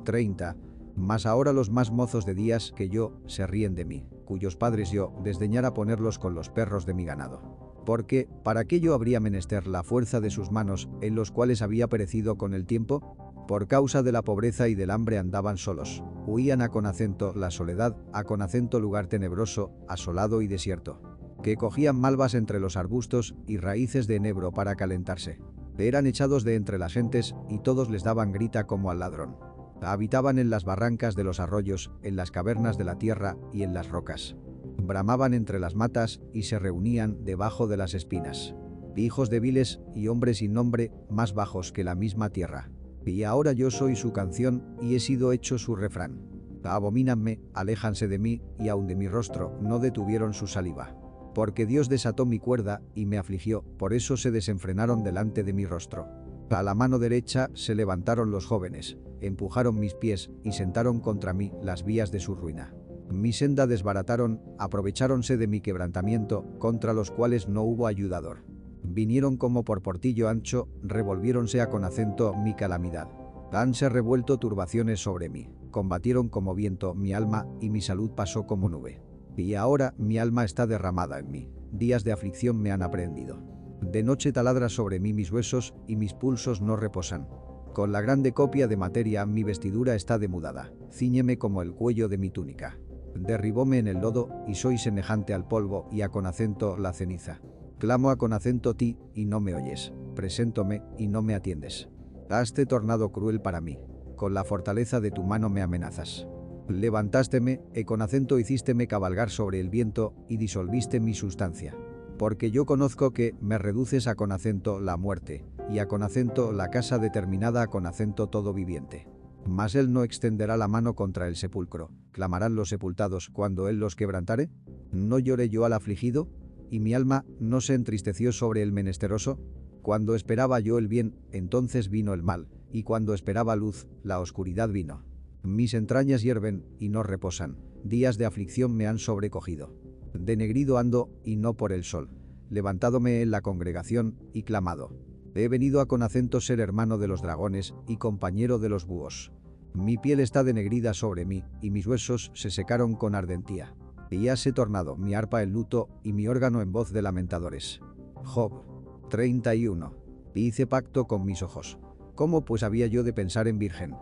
30. Mas ahora los más mozos de días que yo se ríen de mí, cuyos padres yo desdeñara ponerlos con los perros de mi ganado. Porque, ¿para qué yo habría menester la fuerza de sus manos, en los cuales había perecido con el tiempo? Por causa de la pobreza y del hambre andaban solos. Huían a con acento la soledad, a con acento lugar tenebroso, asolado y desierto que cogían malvas entre los arbustos y raíces de enebro para calentarse. Eran echados de entre las gentes y todos les daban grita como al ladrón. Habitaban en las barrancas de los arroyos, en las cavernas de la tierra y en las rocas. Bramaban entre las matas y se reunían debajo de las espinas. Hijos débiles y hombres sin nombre, más bajos que la misma tierra. Y ahora yo soy su canción y he sido hecho su refrán. Abomínanme, aléjanse de mí, y aun de mi rostro no detuvieron su saliva. Porque Dios desató mi cuerda y me afligió, por eso se desenfrenaron delante de mi rostro. A la mano derecha se levantaron los jóvenes, empujaron mis pies y sentaron contra mí las vías de su ruina. Mi senda desbarataron, aprovecháronse de mi quebrantamiento, contra los cuales no hubo ayudador. Vinieron como por portillo ancho, revolviéronse a con acento mi calamidad. Hanse revuelto turbaciones sobre mí, combatieron como viento mi alma y mi salud pasó como nube. Y ahora mi alma está derramada en mí, días de aflicción me han aprehendido. De noche taladra sobre mí mis huesos y mis pulsos no reposan. Con la grande copia de materia mi vestidura está demudada, ciñeme como el cuello de mi túnica. Derribóme en el lodo y soy semejante al polvo y a con acento la ceniza. Clamo a con acento ti y no me oyes, preséntome y no me atiendes. Haste tornado cruel para mí, con la fortaleza de tu mano me amenazas. Levantásteme, e con acento hicísteme cabalgar sobre el viento, y disolviste mi sustancia. Porque yo conozco que me reduces a con acento la muerte, y a con acento la casa determinada con acento todo viviente. Mas él no extenderá la mano contra el sepulcro, clamarán los sepultados cuando él los quebrantare. ¿No lloré yo al afligido? ¿Y mi alma no se entristeció sobre el menesteroso? Cuando esperaba yo el bien, entonces vino el mal, y cuando esperaba luz, la oscuridad vino. Mis entrañas hierven y no reposan, días de aflicción me han sobrecogido. Denegrido ando y no por el sol, levantádome en la congregación y clamado. He venido a con acento ser hermano de los dragones y compañero de los búhos. Mi piel está denegrida sobre mí y mis huesos se secaron con ardentía. Y se tornado mi arpa en luto y mi órgano en voz de lamentadores. Job 31. Hice pacto con mis ojos. ¿Cómo pues había yo de pensar en virgen?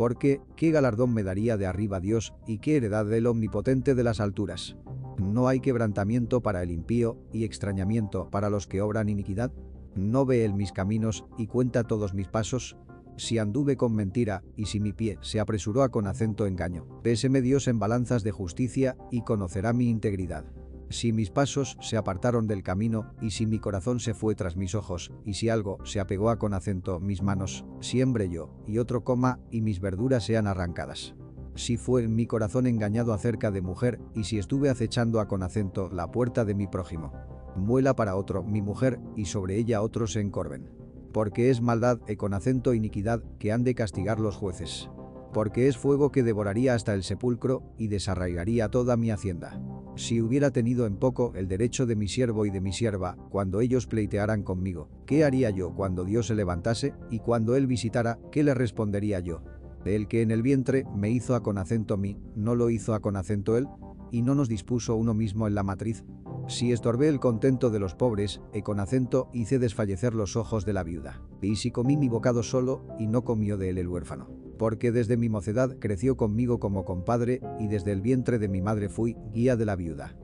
Porque, ¿qué galardón me daría de arriba Dios y qué heredad del omnipotente de las alturas? ¿No hay quebrantamiento para el impío y extrañamiento para los que obran iniquidad? ¿No ve él mis caminos y cuenta todos mis pasos? Si anduve con mentira y si mi pie se apresuró a con acento engaño, péseme Dios en balanzas de justicia y conocerá mi integridad. Si mis pasos se apartaron del camino, y si mi corazón se fue tras mis ojos, y si algo se apegó a con acento mis manos, siembre yo, y otro coma, y mis verduras sean arrancadas. Si fue mi corazón engañado acerca de mujer, y si estuve acechando a con acento la puerta de mi prójimo. Muela para otro mi mujer, y sobre ella otros se encorven. Porque es maldad e con acento iniquidad que han de castigar los jueces porque es fuego que devoraría hasta el sepulcro y desarraigaría toda mi hacienda. Si hubiera tenido en poco el derecho de mi siervo y de mi sierva, cuando ellos pleitearan conmigo, ¿qué haría yo cuando Dios se levantase y cuando Él visitara, qué le respondería yo? El que en el vientre me hizo a con acento mí, ¿no lo hizo a con acento Él? ¿Y no nos dispuso uno mismo en la matriz? Si estorbé el contento de los pobres, e con acento hice desfallecer los ojos de la viuda. Y si comí mi bocado solo, y no comió de él el huérfano porque desde mi mocedad creció conmigo como compadre y desde el vientre de mi madre fui guía de la viuda.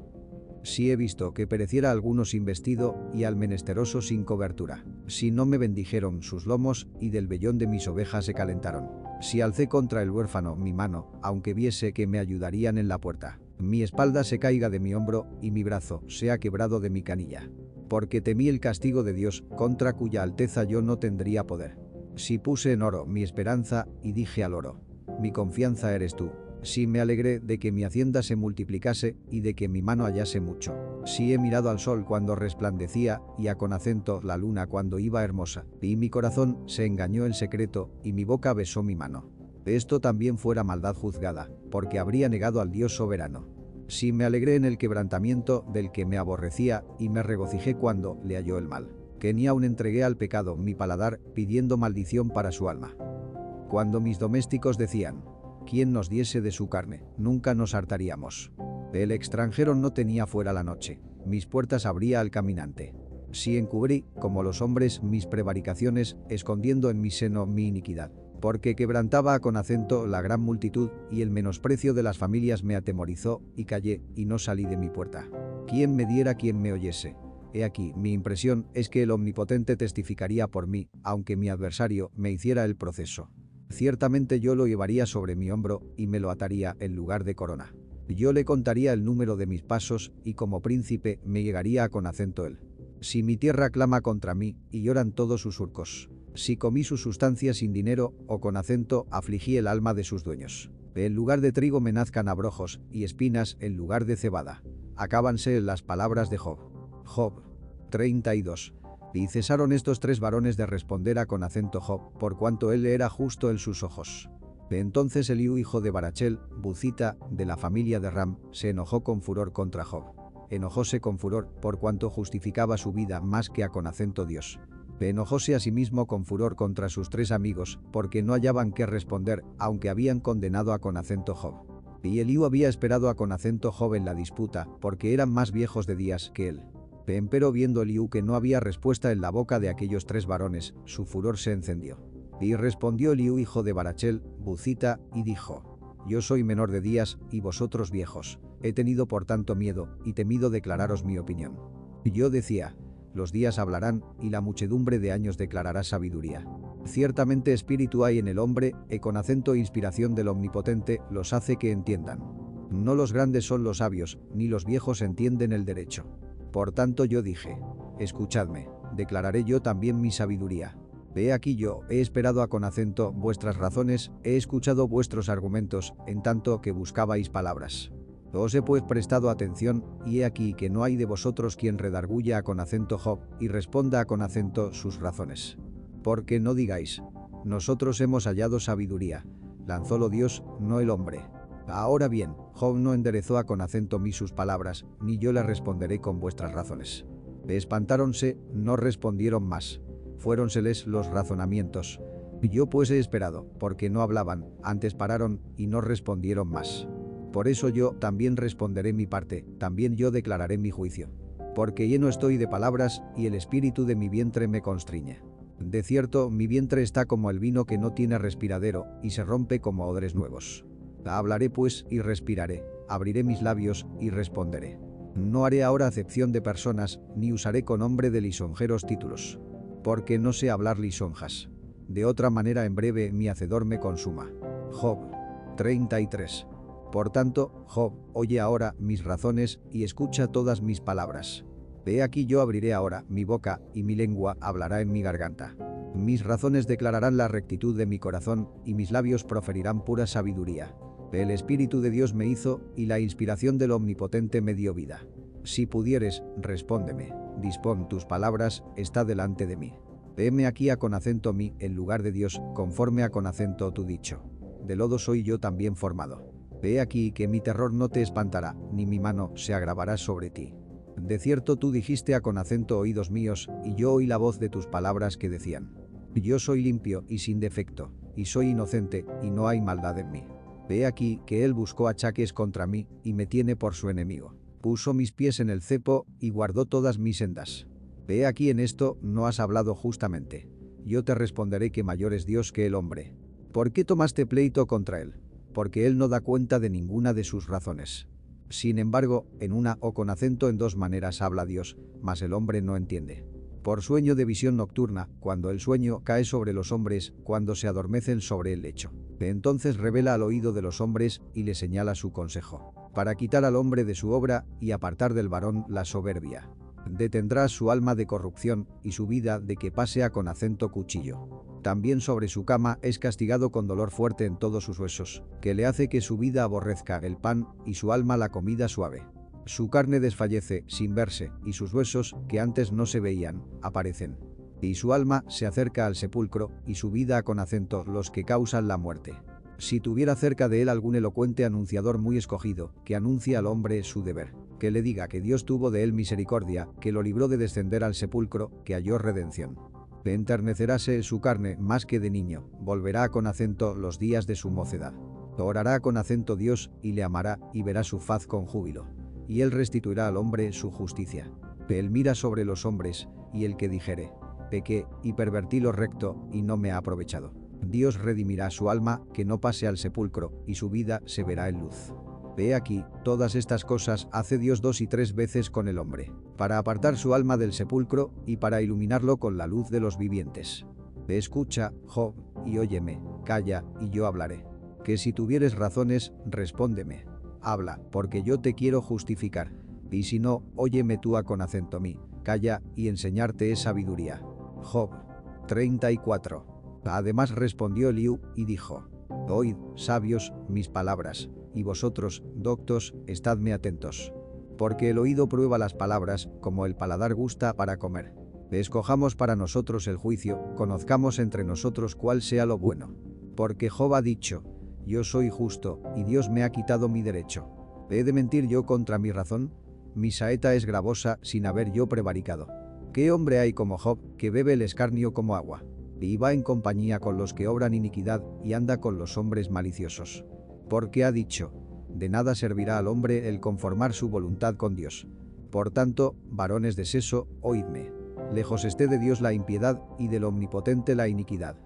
Si he visto que pereciera alguno sin vestido y al menesteroso sin cobertura. Si no me bendijeron sus lomos y del vellón de mis ovejas se calentaron. Si alcé contra el huérfano mi mano, aunque viese que me ayudarían en la puerta. Mi espalda se caiga de mi hombro y mi brazo sea quebrado de mi canilla. Porque temí el castigo de Dios, contra cuya alteza yo no tendría poder. Si puse en oro mi esperanza y dije al oro, mi confianza eres tú. Si me alegré de que mi hacienda se multiplicase y de que mi mano hallase mucho. Si he mirado al sol cuando resplandecía y a con acento la luna cuando iba hermosa. Y mi corazón se engañó en secreto y mi boca besó mi mano. Esto también fuera maldad juzgada, porque habría negado al Dios soberano. Si me alegré en el quebrantamiento del que me aborrecía y me regocijé cuando le halló el mal que ni aún entregué al pecado mi paladar pidiendo maldición para su alma. Cuando mis domésticos decían, ¿quién nos diese de su carne? Nunca nos hartaríamos. El extranjero no tenía fuera la noche, mis puertas abría al caminante. Si encubrí, como los hombres, mis prevaricaciones, escondiendo en mi seno mi iniquidad. Porque quebrantaba con acento la gran multitud, y el menosprecio de las familias me atemorizó, y callé, y no salí de mi puerta. ¿Quién me diera quien me oyese? He aquí, mi impresión es que el Omnipotente testificaría por mí, aunque mi adversario me hiciera el proceso. Ciertamente yo lo llevaría sobre mi hombro y me lo ataría en lugar de corona. Yo le contaría el número de mis pasos y como príncipe me llegaría con acento él. Si mi tierra clama contra mí y lloran todos sus surcos. Si comí su sustancia sin dinero o con acento afligí el alma de sus dueños. En lugar de trigo me nazcan abrojos y espinas en lugar de cebada. Acábanse las palabras de Job. Job 32. Y cesaron estos tres varones de responder a con acento Job, por cuanto él era justo en sus ojos. Entonces Eliú hijo de Barachel, Bucita, de la familia de Ram, se enojó con furor contra Job. Enojóse con furor, por cuanto justificaba su vida más que a con acento Dios. Enojóse asimismo con furor contra sus tres amigos, porque no hallaban qué responder, aunque habían condenado a con acento Job. Y Eliú había esperado a con acento Job en la disputa, porque eran más viejos de días que él. Empero viendo Eliú que no había respuesta en la boca de aquellos tres varones, su furor se encendió. Y respondió Eliú hijo de Barachel, Bucita, y dijo, Yo soy menor de días, y vosotros viejos. He tenido por tanto miedo, y temido declararos mi opinión. Yo decía, los días hablarán, y la muchedumbre de años declarará sabiduría. Ciertamente espíritu hay en el hombre, y con acento e inspiración del Omnipotente, los hace que entiendan. No los grandes son los sabios, ni los viejos entienden el derecho. Por tanto yo dije, escuchadme, declararé yo también mi sabiduría. Ve aquí yo, he esperado a con acento vuestras razones, he escuchado vuestros argumentos, en tanto que buscabais palabras. Os he pues prestado atención, y he aquí que no hay de vosotros quien redarguya a con acento Job, y responda a con acento sus razones. Porque no digáis, nosotros hemos hallado sabiduría, lanzólo Dios, no el hombre. Ahora bien, Job no enderezó a con acento mí sus palabras, ni yo le responderé con vuestras razones. Espantáronse, no respondieron más. Fuéronseles los razonamientos. Yo pues he esperado, porque no hablaban, antes pararon, y no respondieron más. Por eso yo también responderé mi parte, también yo declararé mi juicio. Porque lleno estoy de palabras, y el espíritu de mi vientre me constriñe. De cierto, mi vientre está como el vino que no tiene respiradero, y se rompe como odres nuevos. Hablaré pues, y respiraré, abriré mis labios, y responderé. No haré ahora acepción de personas, ni usaré con nombre de lisonjeros títulos. Porque no sé hablar lisonjas. De otra manera en breve mi hacedor me consuma. Job 33. Por tanto, Job, oye ahora mis razones y escucha todas mis palabras. Ve aquí yo abriré ahora mi boca y mi lengua hablará en mi garganta. Mis razones declararán la rectitud de mi corazón y mis labios proferirán pura sabiduría. El Espíritu de Dios me hizo y la inspiración del Omnipotente me dio vida. Si pudieres, respóndeme. Dispón tus palabras, está delante de mí. Veme aquí a con acento mí en lugar de Dios, conforme a con acento tu dicho. De lodo soy yo también formado. Ve aquí que mi terror no te espantará, ni mi mano se agravará sobre ti. De cierto tú dijiste a con acento oídos míos, y yo oí la voz de tus palabras que decían. Yo soy limpio y sin defecto, y soy inocente, y no hay maldad en mí. Ve aquí que él buscó achaques contra mí, y me tiene por su enemigo. Puso mis pies en el cepo, y guardó todas mis sendas. Ve aquí en esto, no has hablado justamente. Yo te responderé que mayor es Dios que el hombre. ¿Por qué tomaste pleito contra él? porque él no da cuenta de ninguna de sus razones. Sin embargo, en una o con acento en dos maneras habla Dios, mas el hombre no entiende. Por sueño de visión nocturna, cuando el sueño cae sobre los hombres, cuando se adormecen sobre el lecho. Entonces revela al oído de los hombres y le señala su consejo, para quitar al hombre de su obra y apartar del varón la soberbia detendrá su alma de corrupción y su vida de que pasea con acento cuchillo. También sobre su cama es castigado con dolor fuerte en todos sus huesos, que le hace que su vida aborrezca el pan y su alma la comida suave. Su carne desfallece sin verse y sus huesos, que antes no se veían, aparecen. Y su alma se acerca al sepulcro y su vida con acento los que causan la muerte. Si tuviera cerca de él algún elocuente anunciador muy escogido, que anuncia al hombre su deber que le diga que Dios tuvo de él misericordia, que lo libró de descender al sepulcro, que halló redención. Enternecerase su carne más que de niño, volverá con acento los días de su mocedad. Orará con acento Dios y le amará y verá su faz con júbilo. Y él restituirá al hombre su justicia. Él mira sobre los hombres, y el que dijere, pequé y pervertí lo recto y no me ha aprovechado. Dios redimirá su alma, que no pase al sepulcro, y su vida se verá en luz. Ve aquí, todas estas cosas hace Dios dos y tres veces con el hombre, para apartar su alma del sepulcro y para iluminarlo con la luz de los vivientes. Ve escucha, Job, y óyeme, calla, y yo hablaré. Que si tuvieres razones, respóndeme. Habla, porque yo te quiero justificar. Y si no, óyeme tú a con acento mí, calla, y enseñarte es sabiduría. Job 34. Además respondió Eliú, y dijo, Oíd, sabios, mis palabras, y vosotros, doctos, estadme atentos. Porque el oído prueba las palabras, como el paladar gusta para comer. Escojamos para nosotros el juicio, conozcamos entre nosotros cuál sea lo bueno. Porque Job ha dicho, yo soy justo, y Dios me ha quitado mi derecho. ¿He de mentir yo contra mi razón? Mi saeta es gravosa sin haber yo prevaricado. ¿Qué hombre hay como Job, que bebe el escarnio como agua? Y va en compañía con los que obran iniquidad, y anda con los hombres maliciosos. Porque ha dicho, de nada servirá al hombre el conformar su voluntad con Dios. Por tanto, varones de seso, oídme. Lejos esté de Dios la impiedad y del omnipotente la iniquidad.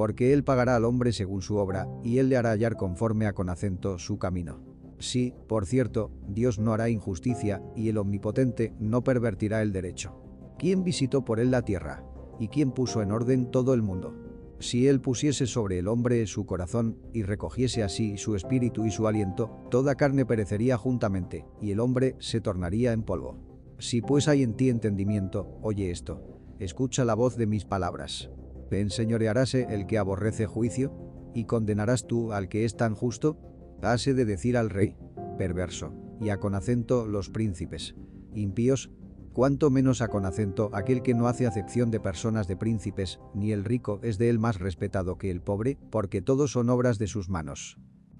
Porque él pagará al hombre según su obra, y él le hará hallar conforme a con acento su camino. Sí, por cierto, Dios no hará injusticia, y el omnipotente no pervertirá el derecho. ¿Quién visitó por él la tierra? ¿Y quién puso en orden todo el mundo? Si él pusiese sobre el hombre su corazón, y recogiese así su espíritu y su aliento, toda carne perecería juntamente, y el hombre se tornaría en polvo. Si pues hay en ti entendimiento, oye esto, escucha la voz de mis palabras. ¿Enseñorearáse el que aborrece juicio? ¿Y condenarás tú al que es tan justo? Hase de decir al rey, perverso, y a con acento los príncipes, impíos, cuanto menos a con acento aquel que no hace acepción de personas de príncipes, ni el rico es de él más respetado que el pobre, porque todos son obras de sus manos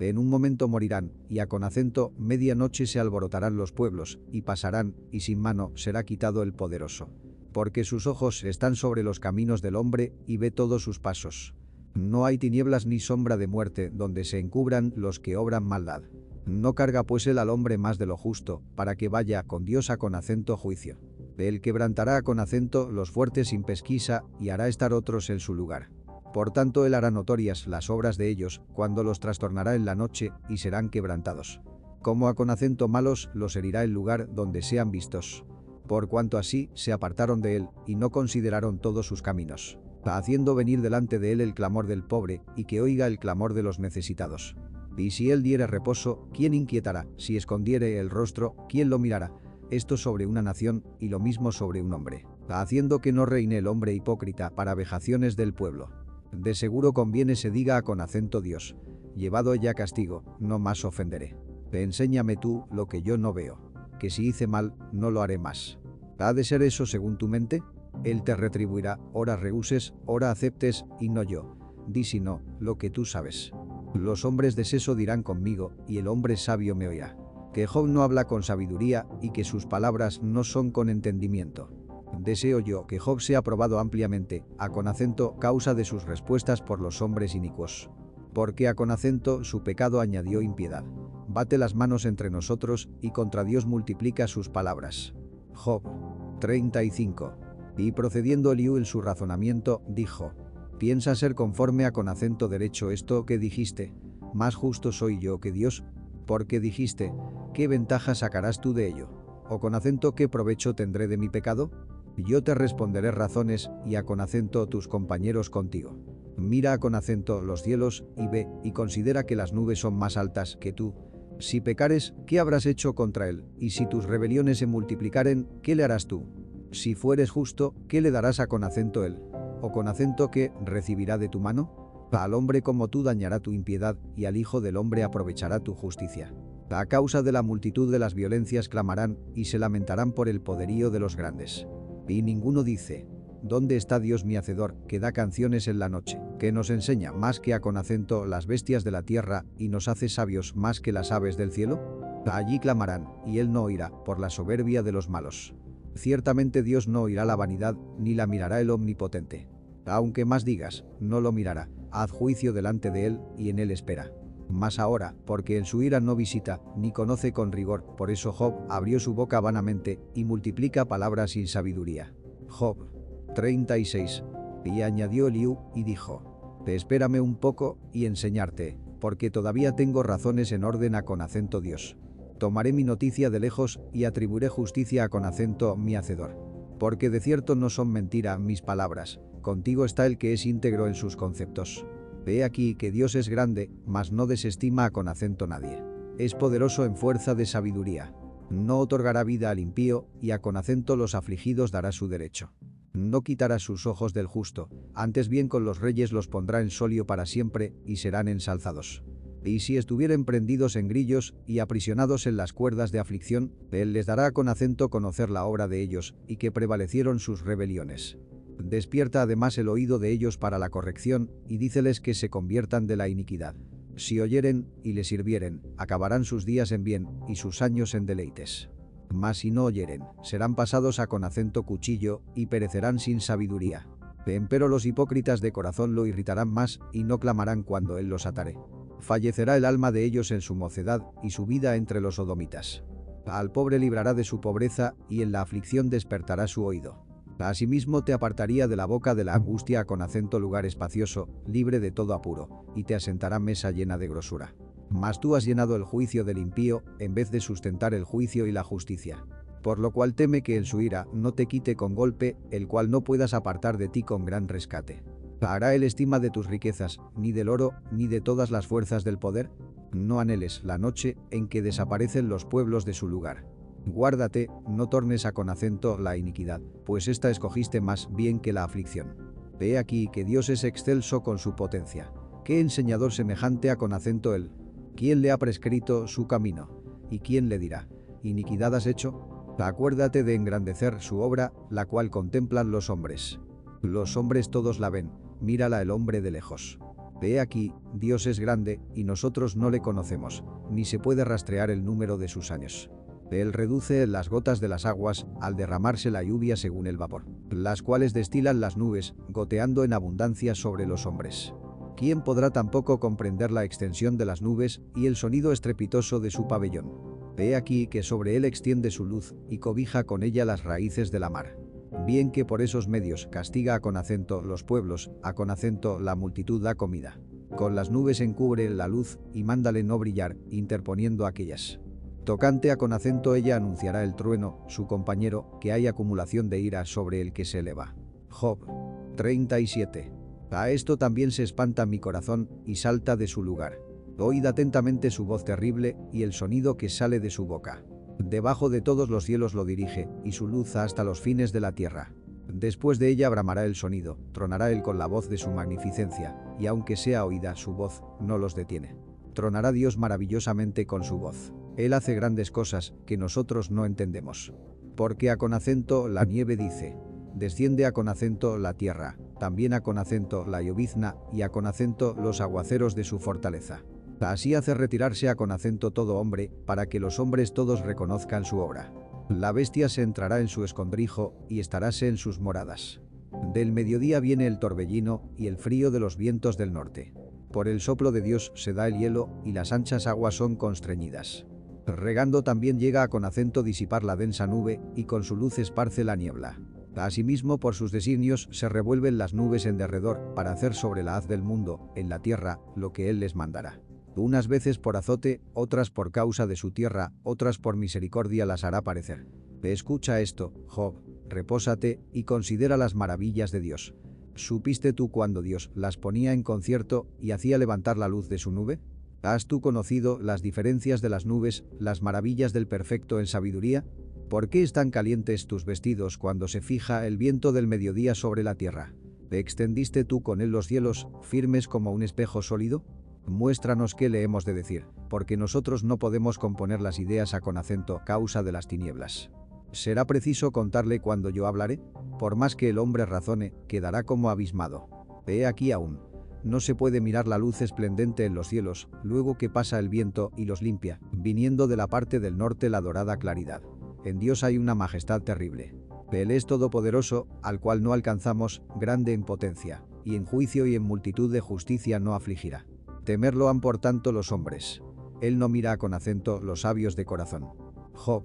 en un momento morirán, y a con acento media noche se alborotarán los pueblos, y pasarán, y sin mano será quitado el poderoso. Porque sus ojos están sobre los caminos del hombre, y ve todos sus pasos. No hay tinieblas ni sombra de muerte donde se encubran los que obran maldad. No carga pues él al hombre más de lo justo, para que vaya con Dios a con acento juicio. Él quebrantará con acento los fuertes sin pesquisa, y hará estar otros en su lugar. Por tanto él hará notorias las obras de ellos, cuando los trastornará en la noche, y serán quebrantados. Como a con acento malos los herirá el lugar donde sean vistos. Por cuanto así se apartaron de él, y no consideraron todos sus caminos. Haciendo venir delante de él el clamor del pobre, y que oiga el clamor de los necesitados. Y si él diere reposo, ¿quién inquietará? Si escondiere el rostro, ¿quién lo mirará? Esto sobre una nación, y lo mismo sobre un hombre. Haciendo que no reine el hombre hipócrita para vejaciones del pueblo. De seguro conviene se diga con acento Dios. Llevado ya castigo, no más ofenderé. Enséñame tú lo que yo no veo. Que si hice mal, no lo haré más. ¿Ha de ser eso según tu mente? Él te retribuirá, ora rehuses, ora aceptes, y no yo. Di si no, lo que tú sabes. Los hombres de seso dirán conmigo, y el hombre sabio me oirá. Que Job no habla con sabiduría, y que sus palabras no son con entendimiento. Deseo yo que Job sea probado ampliamente, a con acento causa de sus respuestas por los hombres inicuos. Porque a con acento su pecado añadió impiedad. Bate las manos entre nosotros y contra Dios multiplica sus palabras. Job 35. Y procediendo Eliú en su razonamiento, dijo, ¿Piensa ser conforme a con acento derecho esto que dijiste? Más justo soy yo que Dios. Porque dijiste, ¿qué ventaja sacarás tú de ello? ¿O con acento qué provecho tendré de mi pecado? Yo te responderé razones y a con acento tus compañeros contigo. Mira con acento los cielos y ve y considera que las nubes son más altas que tú. Si pecares, ¿qué habrás hecho contra él? Y si tus rebeliones se multiplicaren, ¿qué le harás tú? Si fueres justo, ¿qué le darás a con acento él? ¿O con acento que recibirá de tu mano? Al hombre como tú dañará tu impiedad y al Hijo del hombre aprovechará tu justicia. A causa de la multitud de las violencias clamarán y se lamentarán por el poderío de los grandes. Y ninguno dice, ¿dónde está Dios mi hacedor, que da canciones en la noche, que nos enseña más que a con acento las bestias de la tierra y nos hace sabios más que las aves del cielo? Allí clamarán, y él no oirá, por la soberbia de los malos. Ciertamente Dios no oirá la vanidad, ni la mirará el omnipotente. Aunque más digas, no lo mirará, haz juicio delante de él, y en él espera. Más ahora, porque en su ira no visita, ni conoce con rigor, por eso Job abrió su boca vanamente, y multiplica palabras sin sabiduría. Job 36. Y añadió Eliú, y dijo, Te espérame un poco, y enseñarte, porque todavía tengo razones en orden a con acento Dios. Tomaré mi noticia de lejos, y atribuiré justicia a con acento mi hacedor. Porque de cierto no son mentira mis palabras, contigo está el que es íntegro en sus conceptos. Ve aquí que Dios es grande, mas no desestima a con acento nadie. Es poderoso en fuerza de sabiduría. No otorgará vida al impío, y a con acento los afligidos dará su derecho. No quitará sus ojos del justo, antes bien con los reyes los pondrá en solio para siempre, y serán ensalzados. Y si estuvieren prendidos en grillos y aprisionados en las cuerdas de aflicción, él les dará con acento conocer la obra de ellos, y que prevalecieron sus rebeliones. Despierta además el oído de ellos para la corrección, y díceles que se conviertan de la iniquidad. Si oyeren y le sirvieren, acabarán sus días en bien, y sus años en deleites. Mas si no oyeren, serán pasados a con acento cuchillo, y perecerán sin sabiduría. Empero los hipócritas de corazón lo irritarán más, y no clamarán cuando él los atare. Fallecerá el alma de ellos en su mocedad, y su vida entre los sodomitas. Al pobre librará de su pobreza, y en la aflicción despertará su oído. Asimismo te apartaría de la boca de la angustia con acento lugar espacioso, libre de todo apuro, y te asentará mesa llena de grosura. Mas tú has llenado el juicio del impío, en vez de sustentar el juicio y la justicia. Por lo cual teme que en su ira no te quite con golpe, el cual no puedas apartar de ti con gran rescate. ¿Hará el estima de tus riquezas, ni del oro, ni de todas las fuerzas del poder? No anheles la noche en que desaparecen los pueblos de su lugar. Guárdate, no tornes a con acento la iniquidad, pues esta escogiste más bien que la aflicción. Ve aquí que Dios es excelso con su potencia. ¿Qué enseñador semejante a con acento él? ¿Quién le ha prescrito su camino? ¿Y quién le dirá? ¿Iniquidad has hecho? Acuérdate de engrandecer su obra, la cual contemplan los hombres. Los hombres todos la ven, mírala el hombre de lejos. Ve aquí, Dios es grande, y nosotros no le conocemos, ni se puede rastrear el número de sus años. Él reduce las gotas de las aguas al derramarse la lluvia según el vapor, las cuales destilan las nubes, goteando en abundancia sobre los hombres. ¿Quién podrá tampoco comprender la extensión de las nubes y el sonido estrepitoso de su pabellón? Ve aquí que sobre él extiende su luz y cobija con ella las raíces de la mar. Bien que por esos medios castiga a con acento los pueblos, a con acento la multitud da comida. Con las nubes encubre la luz y mándale no brillar, interponiendo aquellas. Tocante a con acento ella anunciará el trueno, su compañero, que hay acumulación de ira sobre el que se eleva. Job 37. A esto también se espanta mi corazón y salta de su lugar. Oíd atentamente su voz terrible y el sonido que sale de su boca. Debajo de todos los cielos lo dirige, y su luz hasta los fines de la tierra. Después de ella bramará el sonido, tronará él con la voz de su magnificencia, y aunque sea oída su voz, no los detiene. Tronará Dios maravillosamente con su voz. Él hace grandes cosas que nosotros no entendemos. Porque a con acento la nieve dice, desciende a con acento la tierra, también a con acento la llovizna y a con acento los aguaceros de su fortaleza. Así hace retirarse a con acento todo hombre, para que los hombres todos reconozcan su obra. La bestia se entrará en su escondrijo y estaráse en sus moradas. Del mediodía viene el torbellino y el frío de los vientos del norte. Por el soplo de Dios se da el hielo y las anchas aguas son constreñidas. Regando también llega a con acento disipar la densa nube y con su luz esparce la niebla. Asimismo por sus designios se revuelven las nubes en derredor para hacer sobre la haz del mundo, en la tierra, lo que él les mandará. Unas veces por azote, otras por causa de su tierra, otras por misericordia las hará parecer. Escucha esto, Job, repósate y considera las maravillas de Dios. ¿Supiste tú cuando Dios las ponía en concierto y hacía levantar la luz de su nube? ¿Has tú conocido las diferencias de las nubes, las maravillas del perfecto en sabiduría? ¿Por qué están calientes tus vestidos cuando se fija el viento del mediodía sobre la tierra? ¿Te extendiste tú con él los cielos, firmes como un espejo sólido? Muéstranos qué le hemos de decir, porque nosotros no podemos componer las ideas a con acento causa de las tinieblas. ¿Será preciso contarle cuando yo hablaré? Por más que el hombre razone, quedará como abismado. He aquí aún, no se puede mirar la luz esplendente en los cielos, luego que pasa el viento y los limpia, viniendo de la parte del norte la dorada claridad. En Dios hay una majestad terrible. Él es todopoderoso, al cual no alcanzamos, grande en potencia, y en juicio y en multitud de justicia no afligirá. Temerlo han por tanto los hombres. Él no mira con acento los sabios de corazón. Job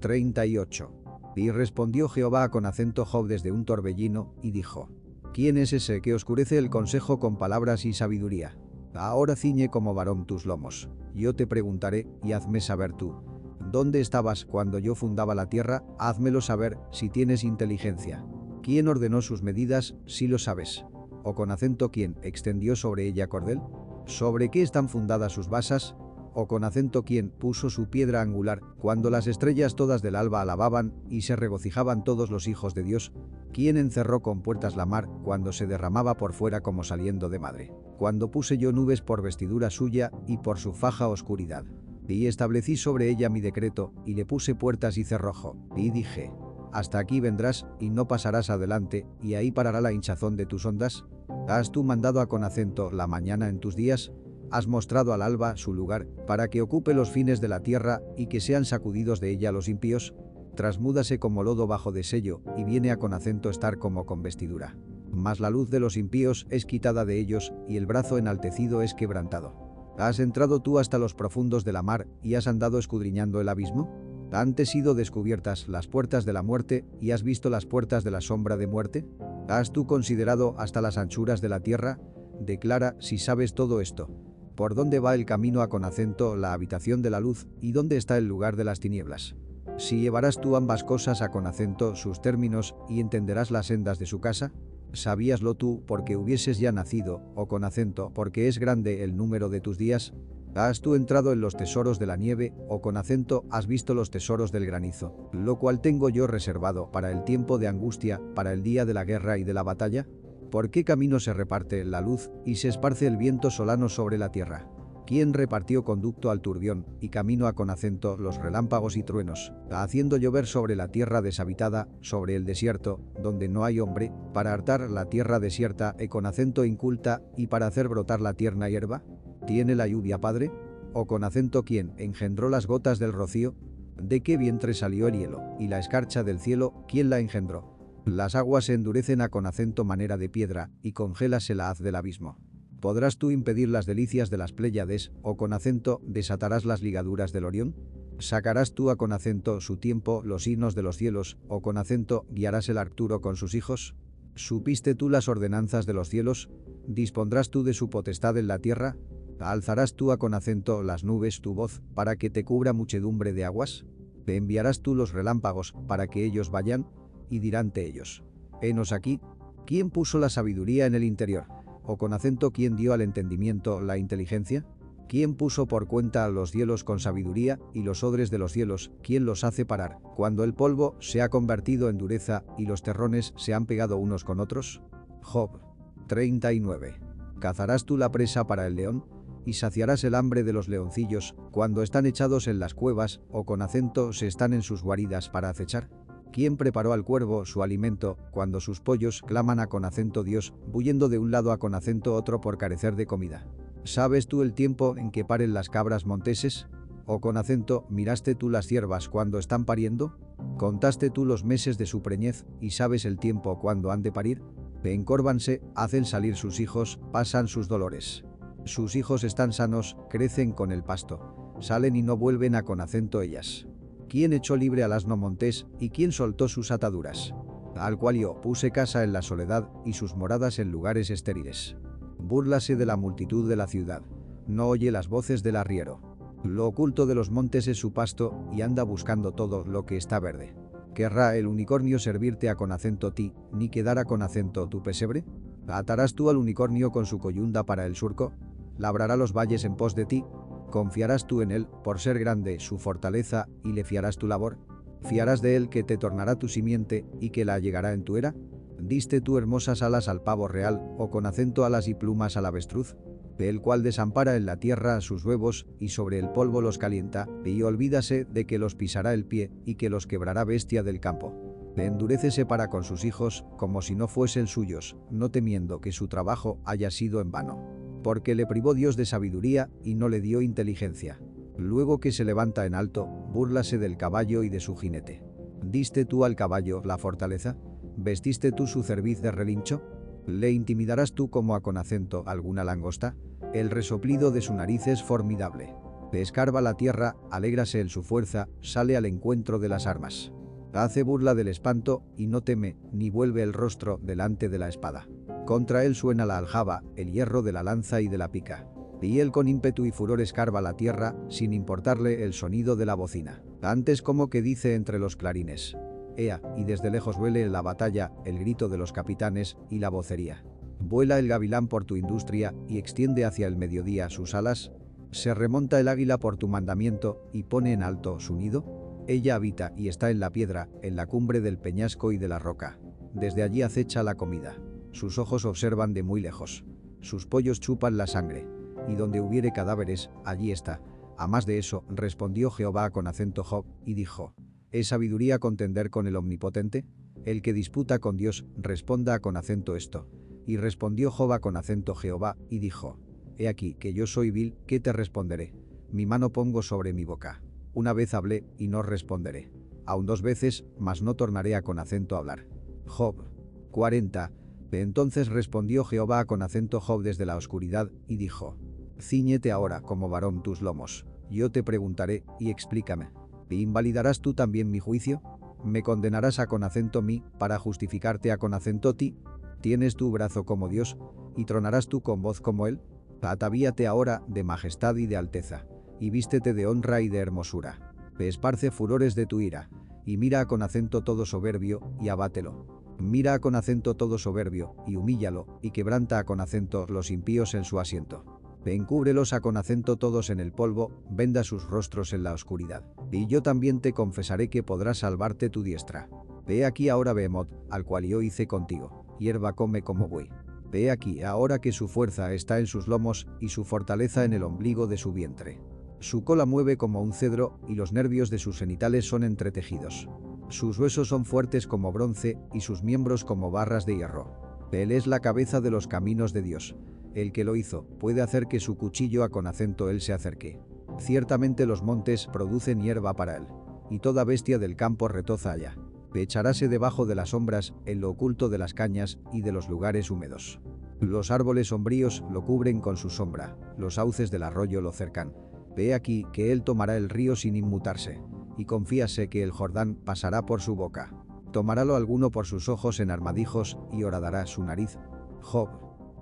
38. Y respondió Jehová con acento Job desde un torbellino, y dijo, ¿Quién es ese que oscurece el consejo con palabras y sabiduría? Ahora ciñe como varón tus lomos. Yo te preguntaré, y hazme saber tú. ¿Dónde estabas cuando yo fundaba la tierra? Házmelo saber, si tienes inteligencia. ¿Quién ordenó sus medidas, si lo sabes? o con acento quien extendió sobre ella cordel? ¿Sobre qué están fundadas sus basas? o con acento quien puso su piedra angular, cuando las estrellas todas del alba alababan y se regocijaban todos los hijos de Dios, quien encerró con puertas la mar cuando se derramaba por fuera como saliendo de madre, cuando puse yo nubes por vestidura suya y por su faja oscuridad. Y establecí sobre ella mi decreto, y le puse puertas y cerrojo, y dije, hasta aquí vendrás y no pasarás adelante, y ahí parará la hinchazón de tus ondas. ¿Has tú mandado a con acento la mañana en tus días? Has mostrado al alba su lugar, para que ocupe los fines de la tierra y que sean sacudidos de ella los impíos. Trasmúdase como lodo bajo de sello, y viene a con acento estar como con vestidura. Mas la luz de los impíos es quitada de ellos, y el brazo enaltecido es quebrantado. ¿Has entrado tú hasta los profundos de la mar, y has andado escudriñando el abismo? ¿Han sido descubiertas las puertas de la muerte, y has visto las puertas de la sombra de muerte? ¿Has tú considerado hasta las anchuras de la tierra? Declara si sabes todo esto. ¿Por dónde va el camino a con acento la habitación de la luz y dónde está el lugar de las tinieblas? Si llevarás tú ambas cosas a con acento sus términos y entenderás las sendas de su casa, ¿sabíaslo tú porque hubieses ya nacido, o con acento porque es grande el número de tus días? ¿Has tú entrado en los tesoros de la nieve, o con acento has visto los tesoros del granizo, lo cual tengo yo reservado para el tiempo de angustia, para el día de la guerra y de la batalla? ¿Por qué camino se reparte la luz y se esparce el viento solano sobre la tierra? ¿Quién repartió conducto al turbión y camino a con acento los relámpagos y truenos, haciendo llover sobre la tierra deshabitada, sobre el desierto, donde no hay hombre, para hartar la tierra desierta e con acento inculta y para hacer brotar la tierna hierba? ¿Tiene la lluvia padre? ¿O con acento quién engendró las gotas del rocío? ¿De qué vientre salió el hielo? ¿Y la escarcha del cielo, quién la engendró? Las aguas se endurecen a con acento manera de piedra, y congélase la haz del abismo. ¿Podrás tú impedir las delicias de las Pléyades, o con acento desatarás las ligaduras del Orión? ¿Sacarás tú a con acento su tiempo los hinos de los cielos, o con acento guiarás el Arturo con sus hijos? ¿Supiste tú las ordenanzas de los cielos? ¿Dispondrás tú de su potestad en la tierra? ¿Alzarás tú a con acento las nubes tu voz, para que te cubra muchedumbre de aguas? ¿Te enviarás tú los relámpagos, para que ellos vayan? y diránte ellos. Henos aquí, ¿quién puso la sabiduría en el interior? ¿O con acento quién dio al entendimiento la inteligencia? ¿Quién puso por cuenta a los cielos con sabiduría y los odres de los cielos, quién los hace parar, cuando el polvo se ha convertido en dureza y los terrones se han pegado unos con otros? Job 39. ¿Cazarás tú la presa para el león? y saciarás el hambre de los leoncillos cuando están echados en las cuevas o con acento se están en sus guaridas para acechar? ¿Quién preparó al cuervo su alimento cuando sus pollos claman a con acento Dios, bullendo de un lado a con acento otro por carecer de comida? ¿Sabes tú el tiempo en que paren las cabras monteses? ¿O con acento miraste tú las ciervas cuando están pariendo? ¿Contaste tú los meses de su preñez y sabes el tiempo cuando han de parir? Encórvanse, hacen salir sus hijos, pasan sus dolores. Sus hijos están sanos, crecen con el pasto. Salen y no vuelven a con acento ellas. ¿Quién echó libre al asno montés y quién soltó sus ataduras? Al cual yo puse casa en la soledad y sus moradas en lugares estériles. Búrlase de la multitud de la ciudad. No oye las voces del arriero. Lo oculto de los montes es su pasto y anda buscando todo lo que está verde. ¿Querrá el unicornio servirte a con acento ti, ni quedar con acento tu pesebre? ¿Atarás tú al unicornio con su coyunda para el surco? ¿Labrará los valles en pos de ti? ¿Confiarás tú en él, por ser grande su fortaleza, y le fiarás tu labor? ¿Fiarás de él que te tornará tu simiente y que la llegará en tu era? ¿Diste tú hermosas alas al pavo real, o con acento alas y plumas al avestruz? el cual desampara en la tierra a sus huevos y sobre el polvo los calienta, y olvídase de que los pisará el pie y que los quebrará bestia del campo. Endurécese para con sus hijos, como si no fuesen suyos, no temiendo que su trabajo haya sido en vano porque le privó Dios de sabiduría y no le dio inteligencia. Luego que se levanta en alto, búrlase del caballo y de su jinete. ¿Diste tú al caballo la fortaleza? ¿Vestiste tú su cerviz de relincho? ¿Le intimidarás tú como a con acento alguna langosta? El resoplido de su nariz es formidable. Escarba la tierra, alégrase en su fuerza, sale al encuentro de las armas. Hace burla del espanto y no teme, ni vuelve el rostro delante de la espada. Contra él suena la aljaba, el hierro de la lanza y de la pica. Y él con ímpetu y furor escarba la tierra, sin importarle el sonido de la bocina. Antes como que dice entre los clarines. Ea, y desde lejos huele la batalla, el grito de los capitanes y la vocería. Vuela el gavilán por tu industria y extiende hacia el mediodía sus alas. Se remonta el águila por tu mandamiento y pone en alto su nido. Ella habita y está en la piedra, en la cumbre del peñasco y de la roca. Desde allí acecha la comida. Sus ojos observan de muy lejos. Sus pollos chupan la sangre. Y donde hubiere cadáveres, allí está. A más de eso, respondió Jehová con acento Job, y dijo, ¿Es sabiduría contender con el Omnipotente? El que disputa con Dios, responda con acento esto. Y respondió Jehová con acento Jehová, y dijo, He aquí que yo soy vil, ¿qué te responderé? Mi mano pongo sobre mi boca. Una vez hablé, y no responderé. Aún dos veces, mas no tornaré a con acento hablar. Job 40. Entonces respondió Jehová con acento Job desde la oscuridad, y dijo, Cíñete ahora como varón tus lomos. Yo te preguntaré, y explícame. ¿Invalidarás tú también mi juicio? ¿Me condenarás a con acento mí, para justificarte a con acento ti? ¿Tienes tu brazo como Dios, y tronarás tú con voz como Él? Atavíate ahora de majestad y de alteza, y vístete de honra y de hermosura. Esparce furores de tu ira, y mira con acento todo soberbio, y abátelo. Mira con acento todo soberbio, y humíllalo, y quebranta con acento los impíos en su asiento. Encúbrelos a con acento todos en el polvo, venda sus rostros en la oscuridad. Y yo también te confesaré que podrás salvarte tu diestra. Ve aquí ahora Behemoth, al cual yo hice contigo. Hierba come como buey. Ve aquí ahora que su fuerza está en sus lomos y su fortaleza en el ombligo de su vientre. Su cola mueve como un cedro y los nervios de sus genitales son entretejidos. Sus huesos son fuertes como bronce y sus miembros como barras de hierro. Él es la cabeza de los caminos de Dios. El que lo hizo puede hacer que su cuchillo a con acento él se acerque. Ciertamente los montes producen hierba para él, y toda bestia del campo retoza allá. Echaráse debajo de las sombras, en lo oculto de las cañas y de los lugares húmedos. Los árboles sombríos lo cubren con su sombra, los sauces del arroyo lo cercan. Ve aquí que él tomará el río sin inmutarse, y confíase que el Jordán pasará por su boca. Tomarálo alguno por sus ojos en armadijos y horadará su nariz. Job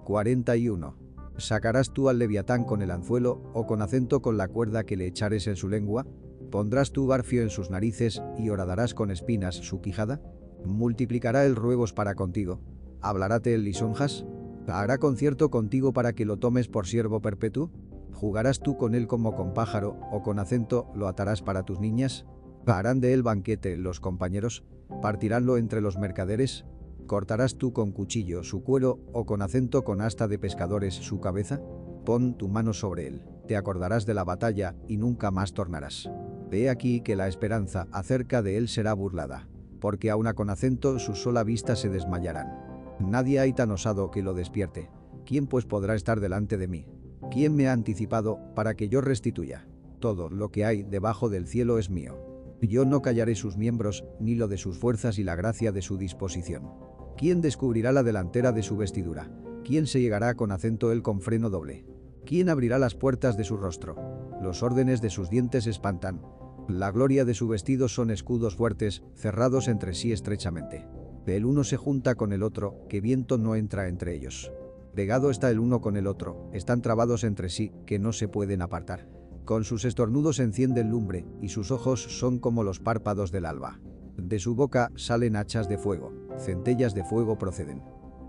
41. ¿Sacarás tú al leviatán con el anzuelo o con acento con la cuerda que le echares en su lengua? ¿Pondrás tú barfio en sus narices y horadarás con espinas su quijada? ¿Multiplicará el ruegos para contigo? ¿Hablaráte el lisonjas? ¿Hará concierto contigo para que lo tomes por siervo perpetuo? ¿Jugarás tú con él como con pájaro o con acento lo atarás para tus niñas? ¿Harán de él banquete los compañeros? ¿Partiránlo entre los mercaderes? ¿Cortarás tú con cuchillo su cuero o con acento con asta de pescadores su cabeza? Pon tu mano sobre él, te acordarás de la batalla y nunca más tornarás. Ve aquí que la esperanza acerca de él será burlada, porque aun con acento su sola vista se desmayarán. Nadie hay tan osado que lo despierte. ¿Quién pues podrá estar delante de mí? ¿Quién me ha anticipado para que yo restituya? Todo lo que hay debajo del cielo es mío. Yo no callaré sus miembros, ni lo de sus fuerzas y la gracia de su disposición. ¿Quién descubrirá la delantera de su vestidura? ¿Quién se llegará con acento él con freno doble? ¿Quién abrirá las puertas de su rostro? Los órdenes de sus dientes espantan. La gloria de su vestido son escudos fuertes, cerrados entre sí estrechamente. El uno se junta con el otro, que viento no entra entre ellos. Pegado está el uno con el otro, están trabados entre sí, que no se pueden apartar. Con sus estornudos encienden lumbre, y sus ojos son como los párpados del alba. De su boca salen hachas de fuego, centellas de fuego proceden.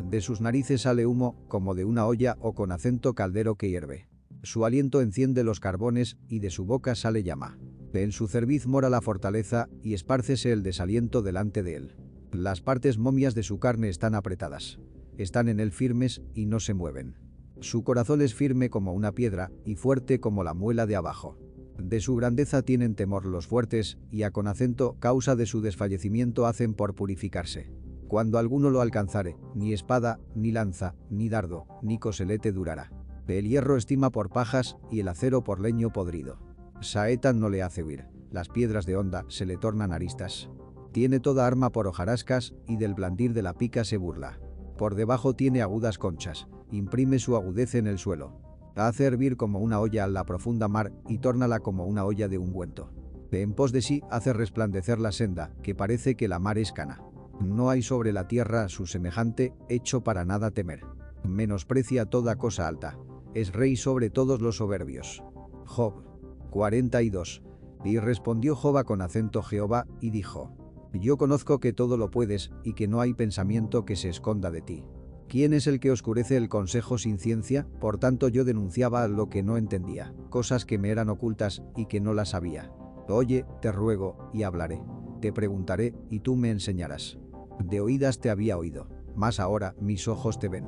De sus narices sale humo, como de una olla o con acento caldero que hierve. Su aliento enciende los carbones y de su boca sale llama. En su cerviz mora la fortaleza y espárcese el desaliento delante de él. Las partes momias de su carne están apretadas. Están en él firmes y no se mueven. Su corazón es firme como una piedra y fuerte como la muela de abajo. De su grandeza tienen temor los fuertes, y a con acento causa de su desfallecimiento hacen por purificarse. Cuando alguno lo alcanzare, ni espada, ni lanza, ni dardo, ni coselete durará. El hierro estima por pajas y el acero por leño podrido. Saetan no le hace huir, las piedras de onda se le tornan aristas. Tiene toda arma por hojarascas y del blandir de la pica se burla. Por debajo tiene agudas conchas, imprime su agudez en el suelo hace hervir como una olla a la profunda mar y tórnala como una olla de ungüento. En pos de sí hace resplandecer la senda, que parece que la mar es cana. No hay sobre la tierra su semejante, hecho para nada temer. Menosprecia toda cosa alta. Es rey sobre todos los soberbios. Job 42. Y respondió Job con acento Jehová, y dijo, Yo conozco que todo lo puedes, y que no hay pensamiento que se esconda de ti. ¿Quién es el que oscurece el consejo sin ciencia? Por tanto yo denunciaba lo que no entendía, cosas que me eran ocultas y que no las sabía. Oye, te ruego, y hablaré. Te preguntaré, y tú me enseñarás. De oídas te había oído, mas ahora mis ojos te ven.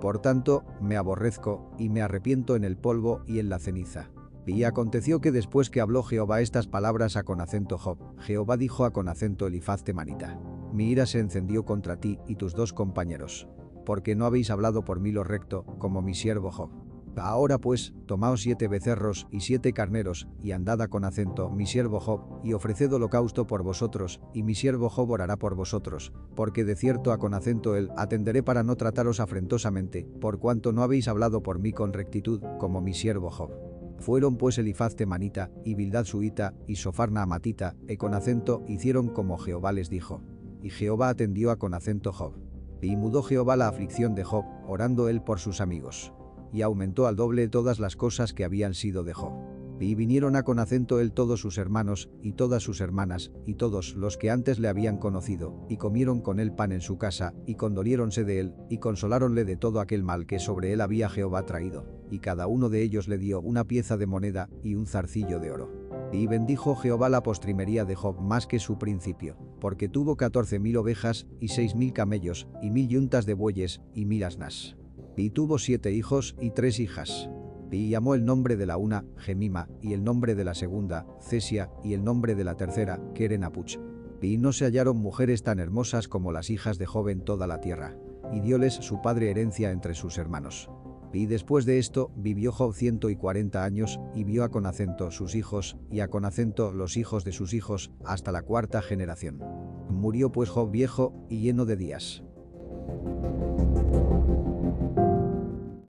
Por tanto, me aborrezco, y me arrepiento en el polvo y en la ceniza. Y aconteció que después que habló Jehová estas palabras a con acento Job, Jehová dijo a con acento Elifaz Temanita, Mi ira se encendió contra ti y tus dos compañeros porque no habéis hablado por mí lo recto, como mi siervo Job. Ahora pues, tomaos siete becerros y siete carneros, y andad con acento, mi siervo Job, y ofreced holocausto por vosotros, y mi siervo Job orará por vosotros, porque de cierto a con acento él atenderé para no trataros afrentosamente, por cuanto no habéis hablado por mí con rectitud, como mi siervo Job. Fueron pues Elifaz temanita, y Bildad suita, y Sofarna amatita, e con acento hicieron como Jehová les dijo. Y Jehová atendió a con acento Job. Y mudó Jehová la aflicción de Job, orando él por sus amigos. Y aumentó al doble todas las cosas que habían sido de Job. Y vinieron a con acento él todos sus hermanos, y todas sus hermanas, y todos los que antes le habían conocido, y comieron con él pan en su casa, y condoliéronse de él, y consoláronle de todo aquel mal que sobre él había Jehová traído. Y cada uno de ellos le dio una pieza de moneda, y un zarcillo de oro. Y bendijo Jehová la postrimería de Job más que su principio, porque tuvo catorce mil ovejas, y seis mil camellos, y mil yuntas de bueyes, y mil asnas. Y tuvo siete hijos y tres hijas. Y llamó el nombre de la una, Gemima, y el nombre de la segunda, Cesia, y el nombre de la tercera, Kerenapuch. Y no se hallaron mujeres tan hermosas como las hijas de Job en toda la tierra. Y dióles su padre herencia entre sus hermanos. Y después de esto, vivió Job ciento y cuarenta años, y vio a Conacento sus hijos, y a Conacento los hijos de sus hijos, hasta la cuarta generación. Murió pues Job viejo y lleno de días.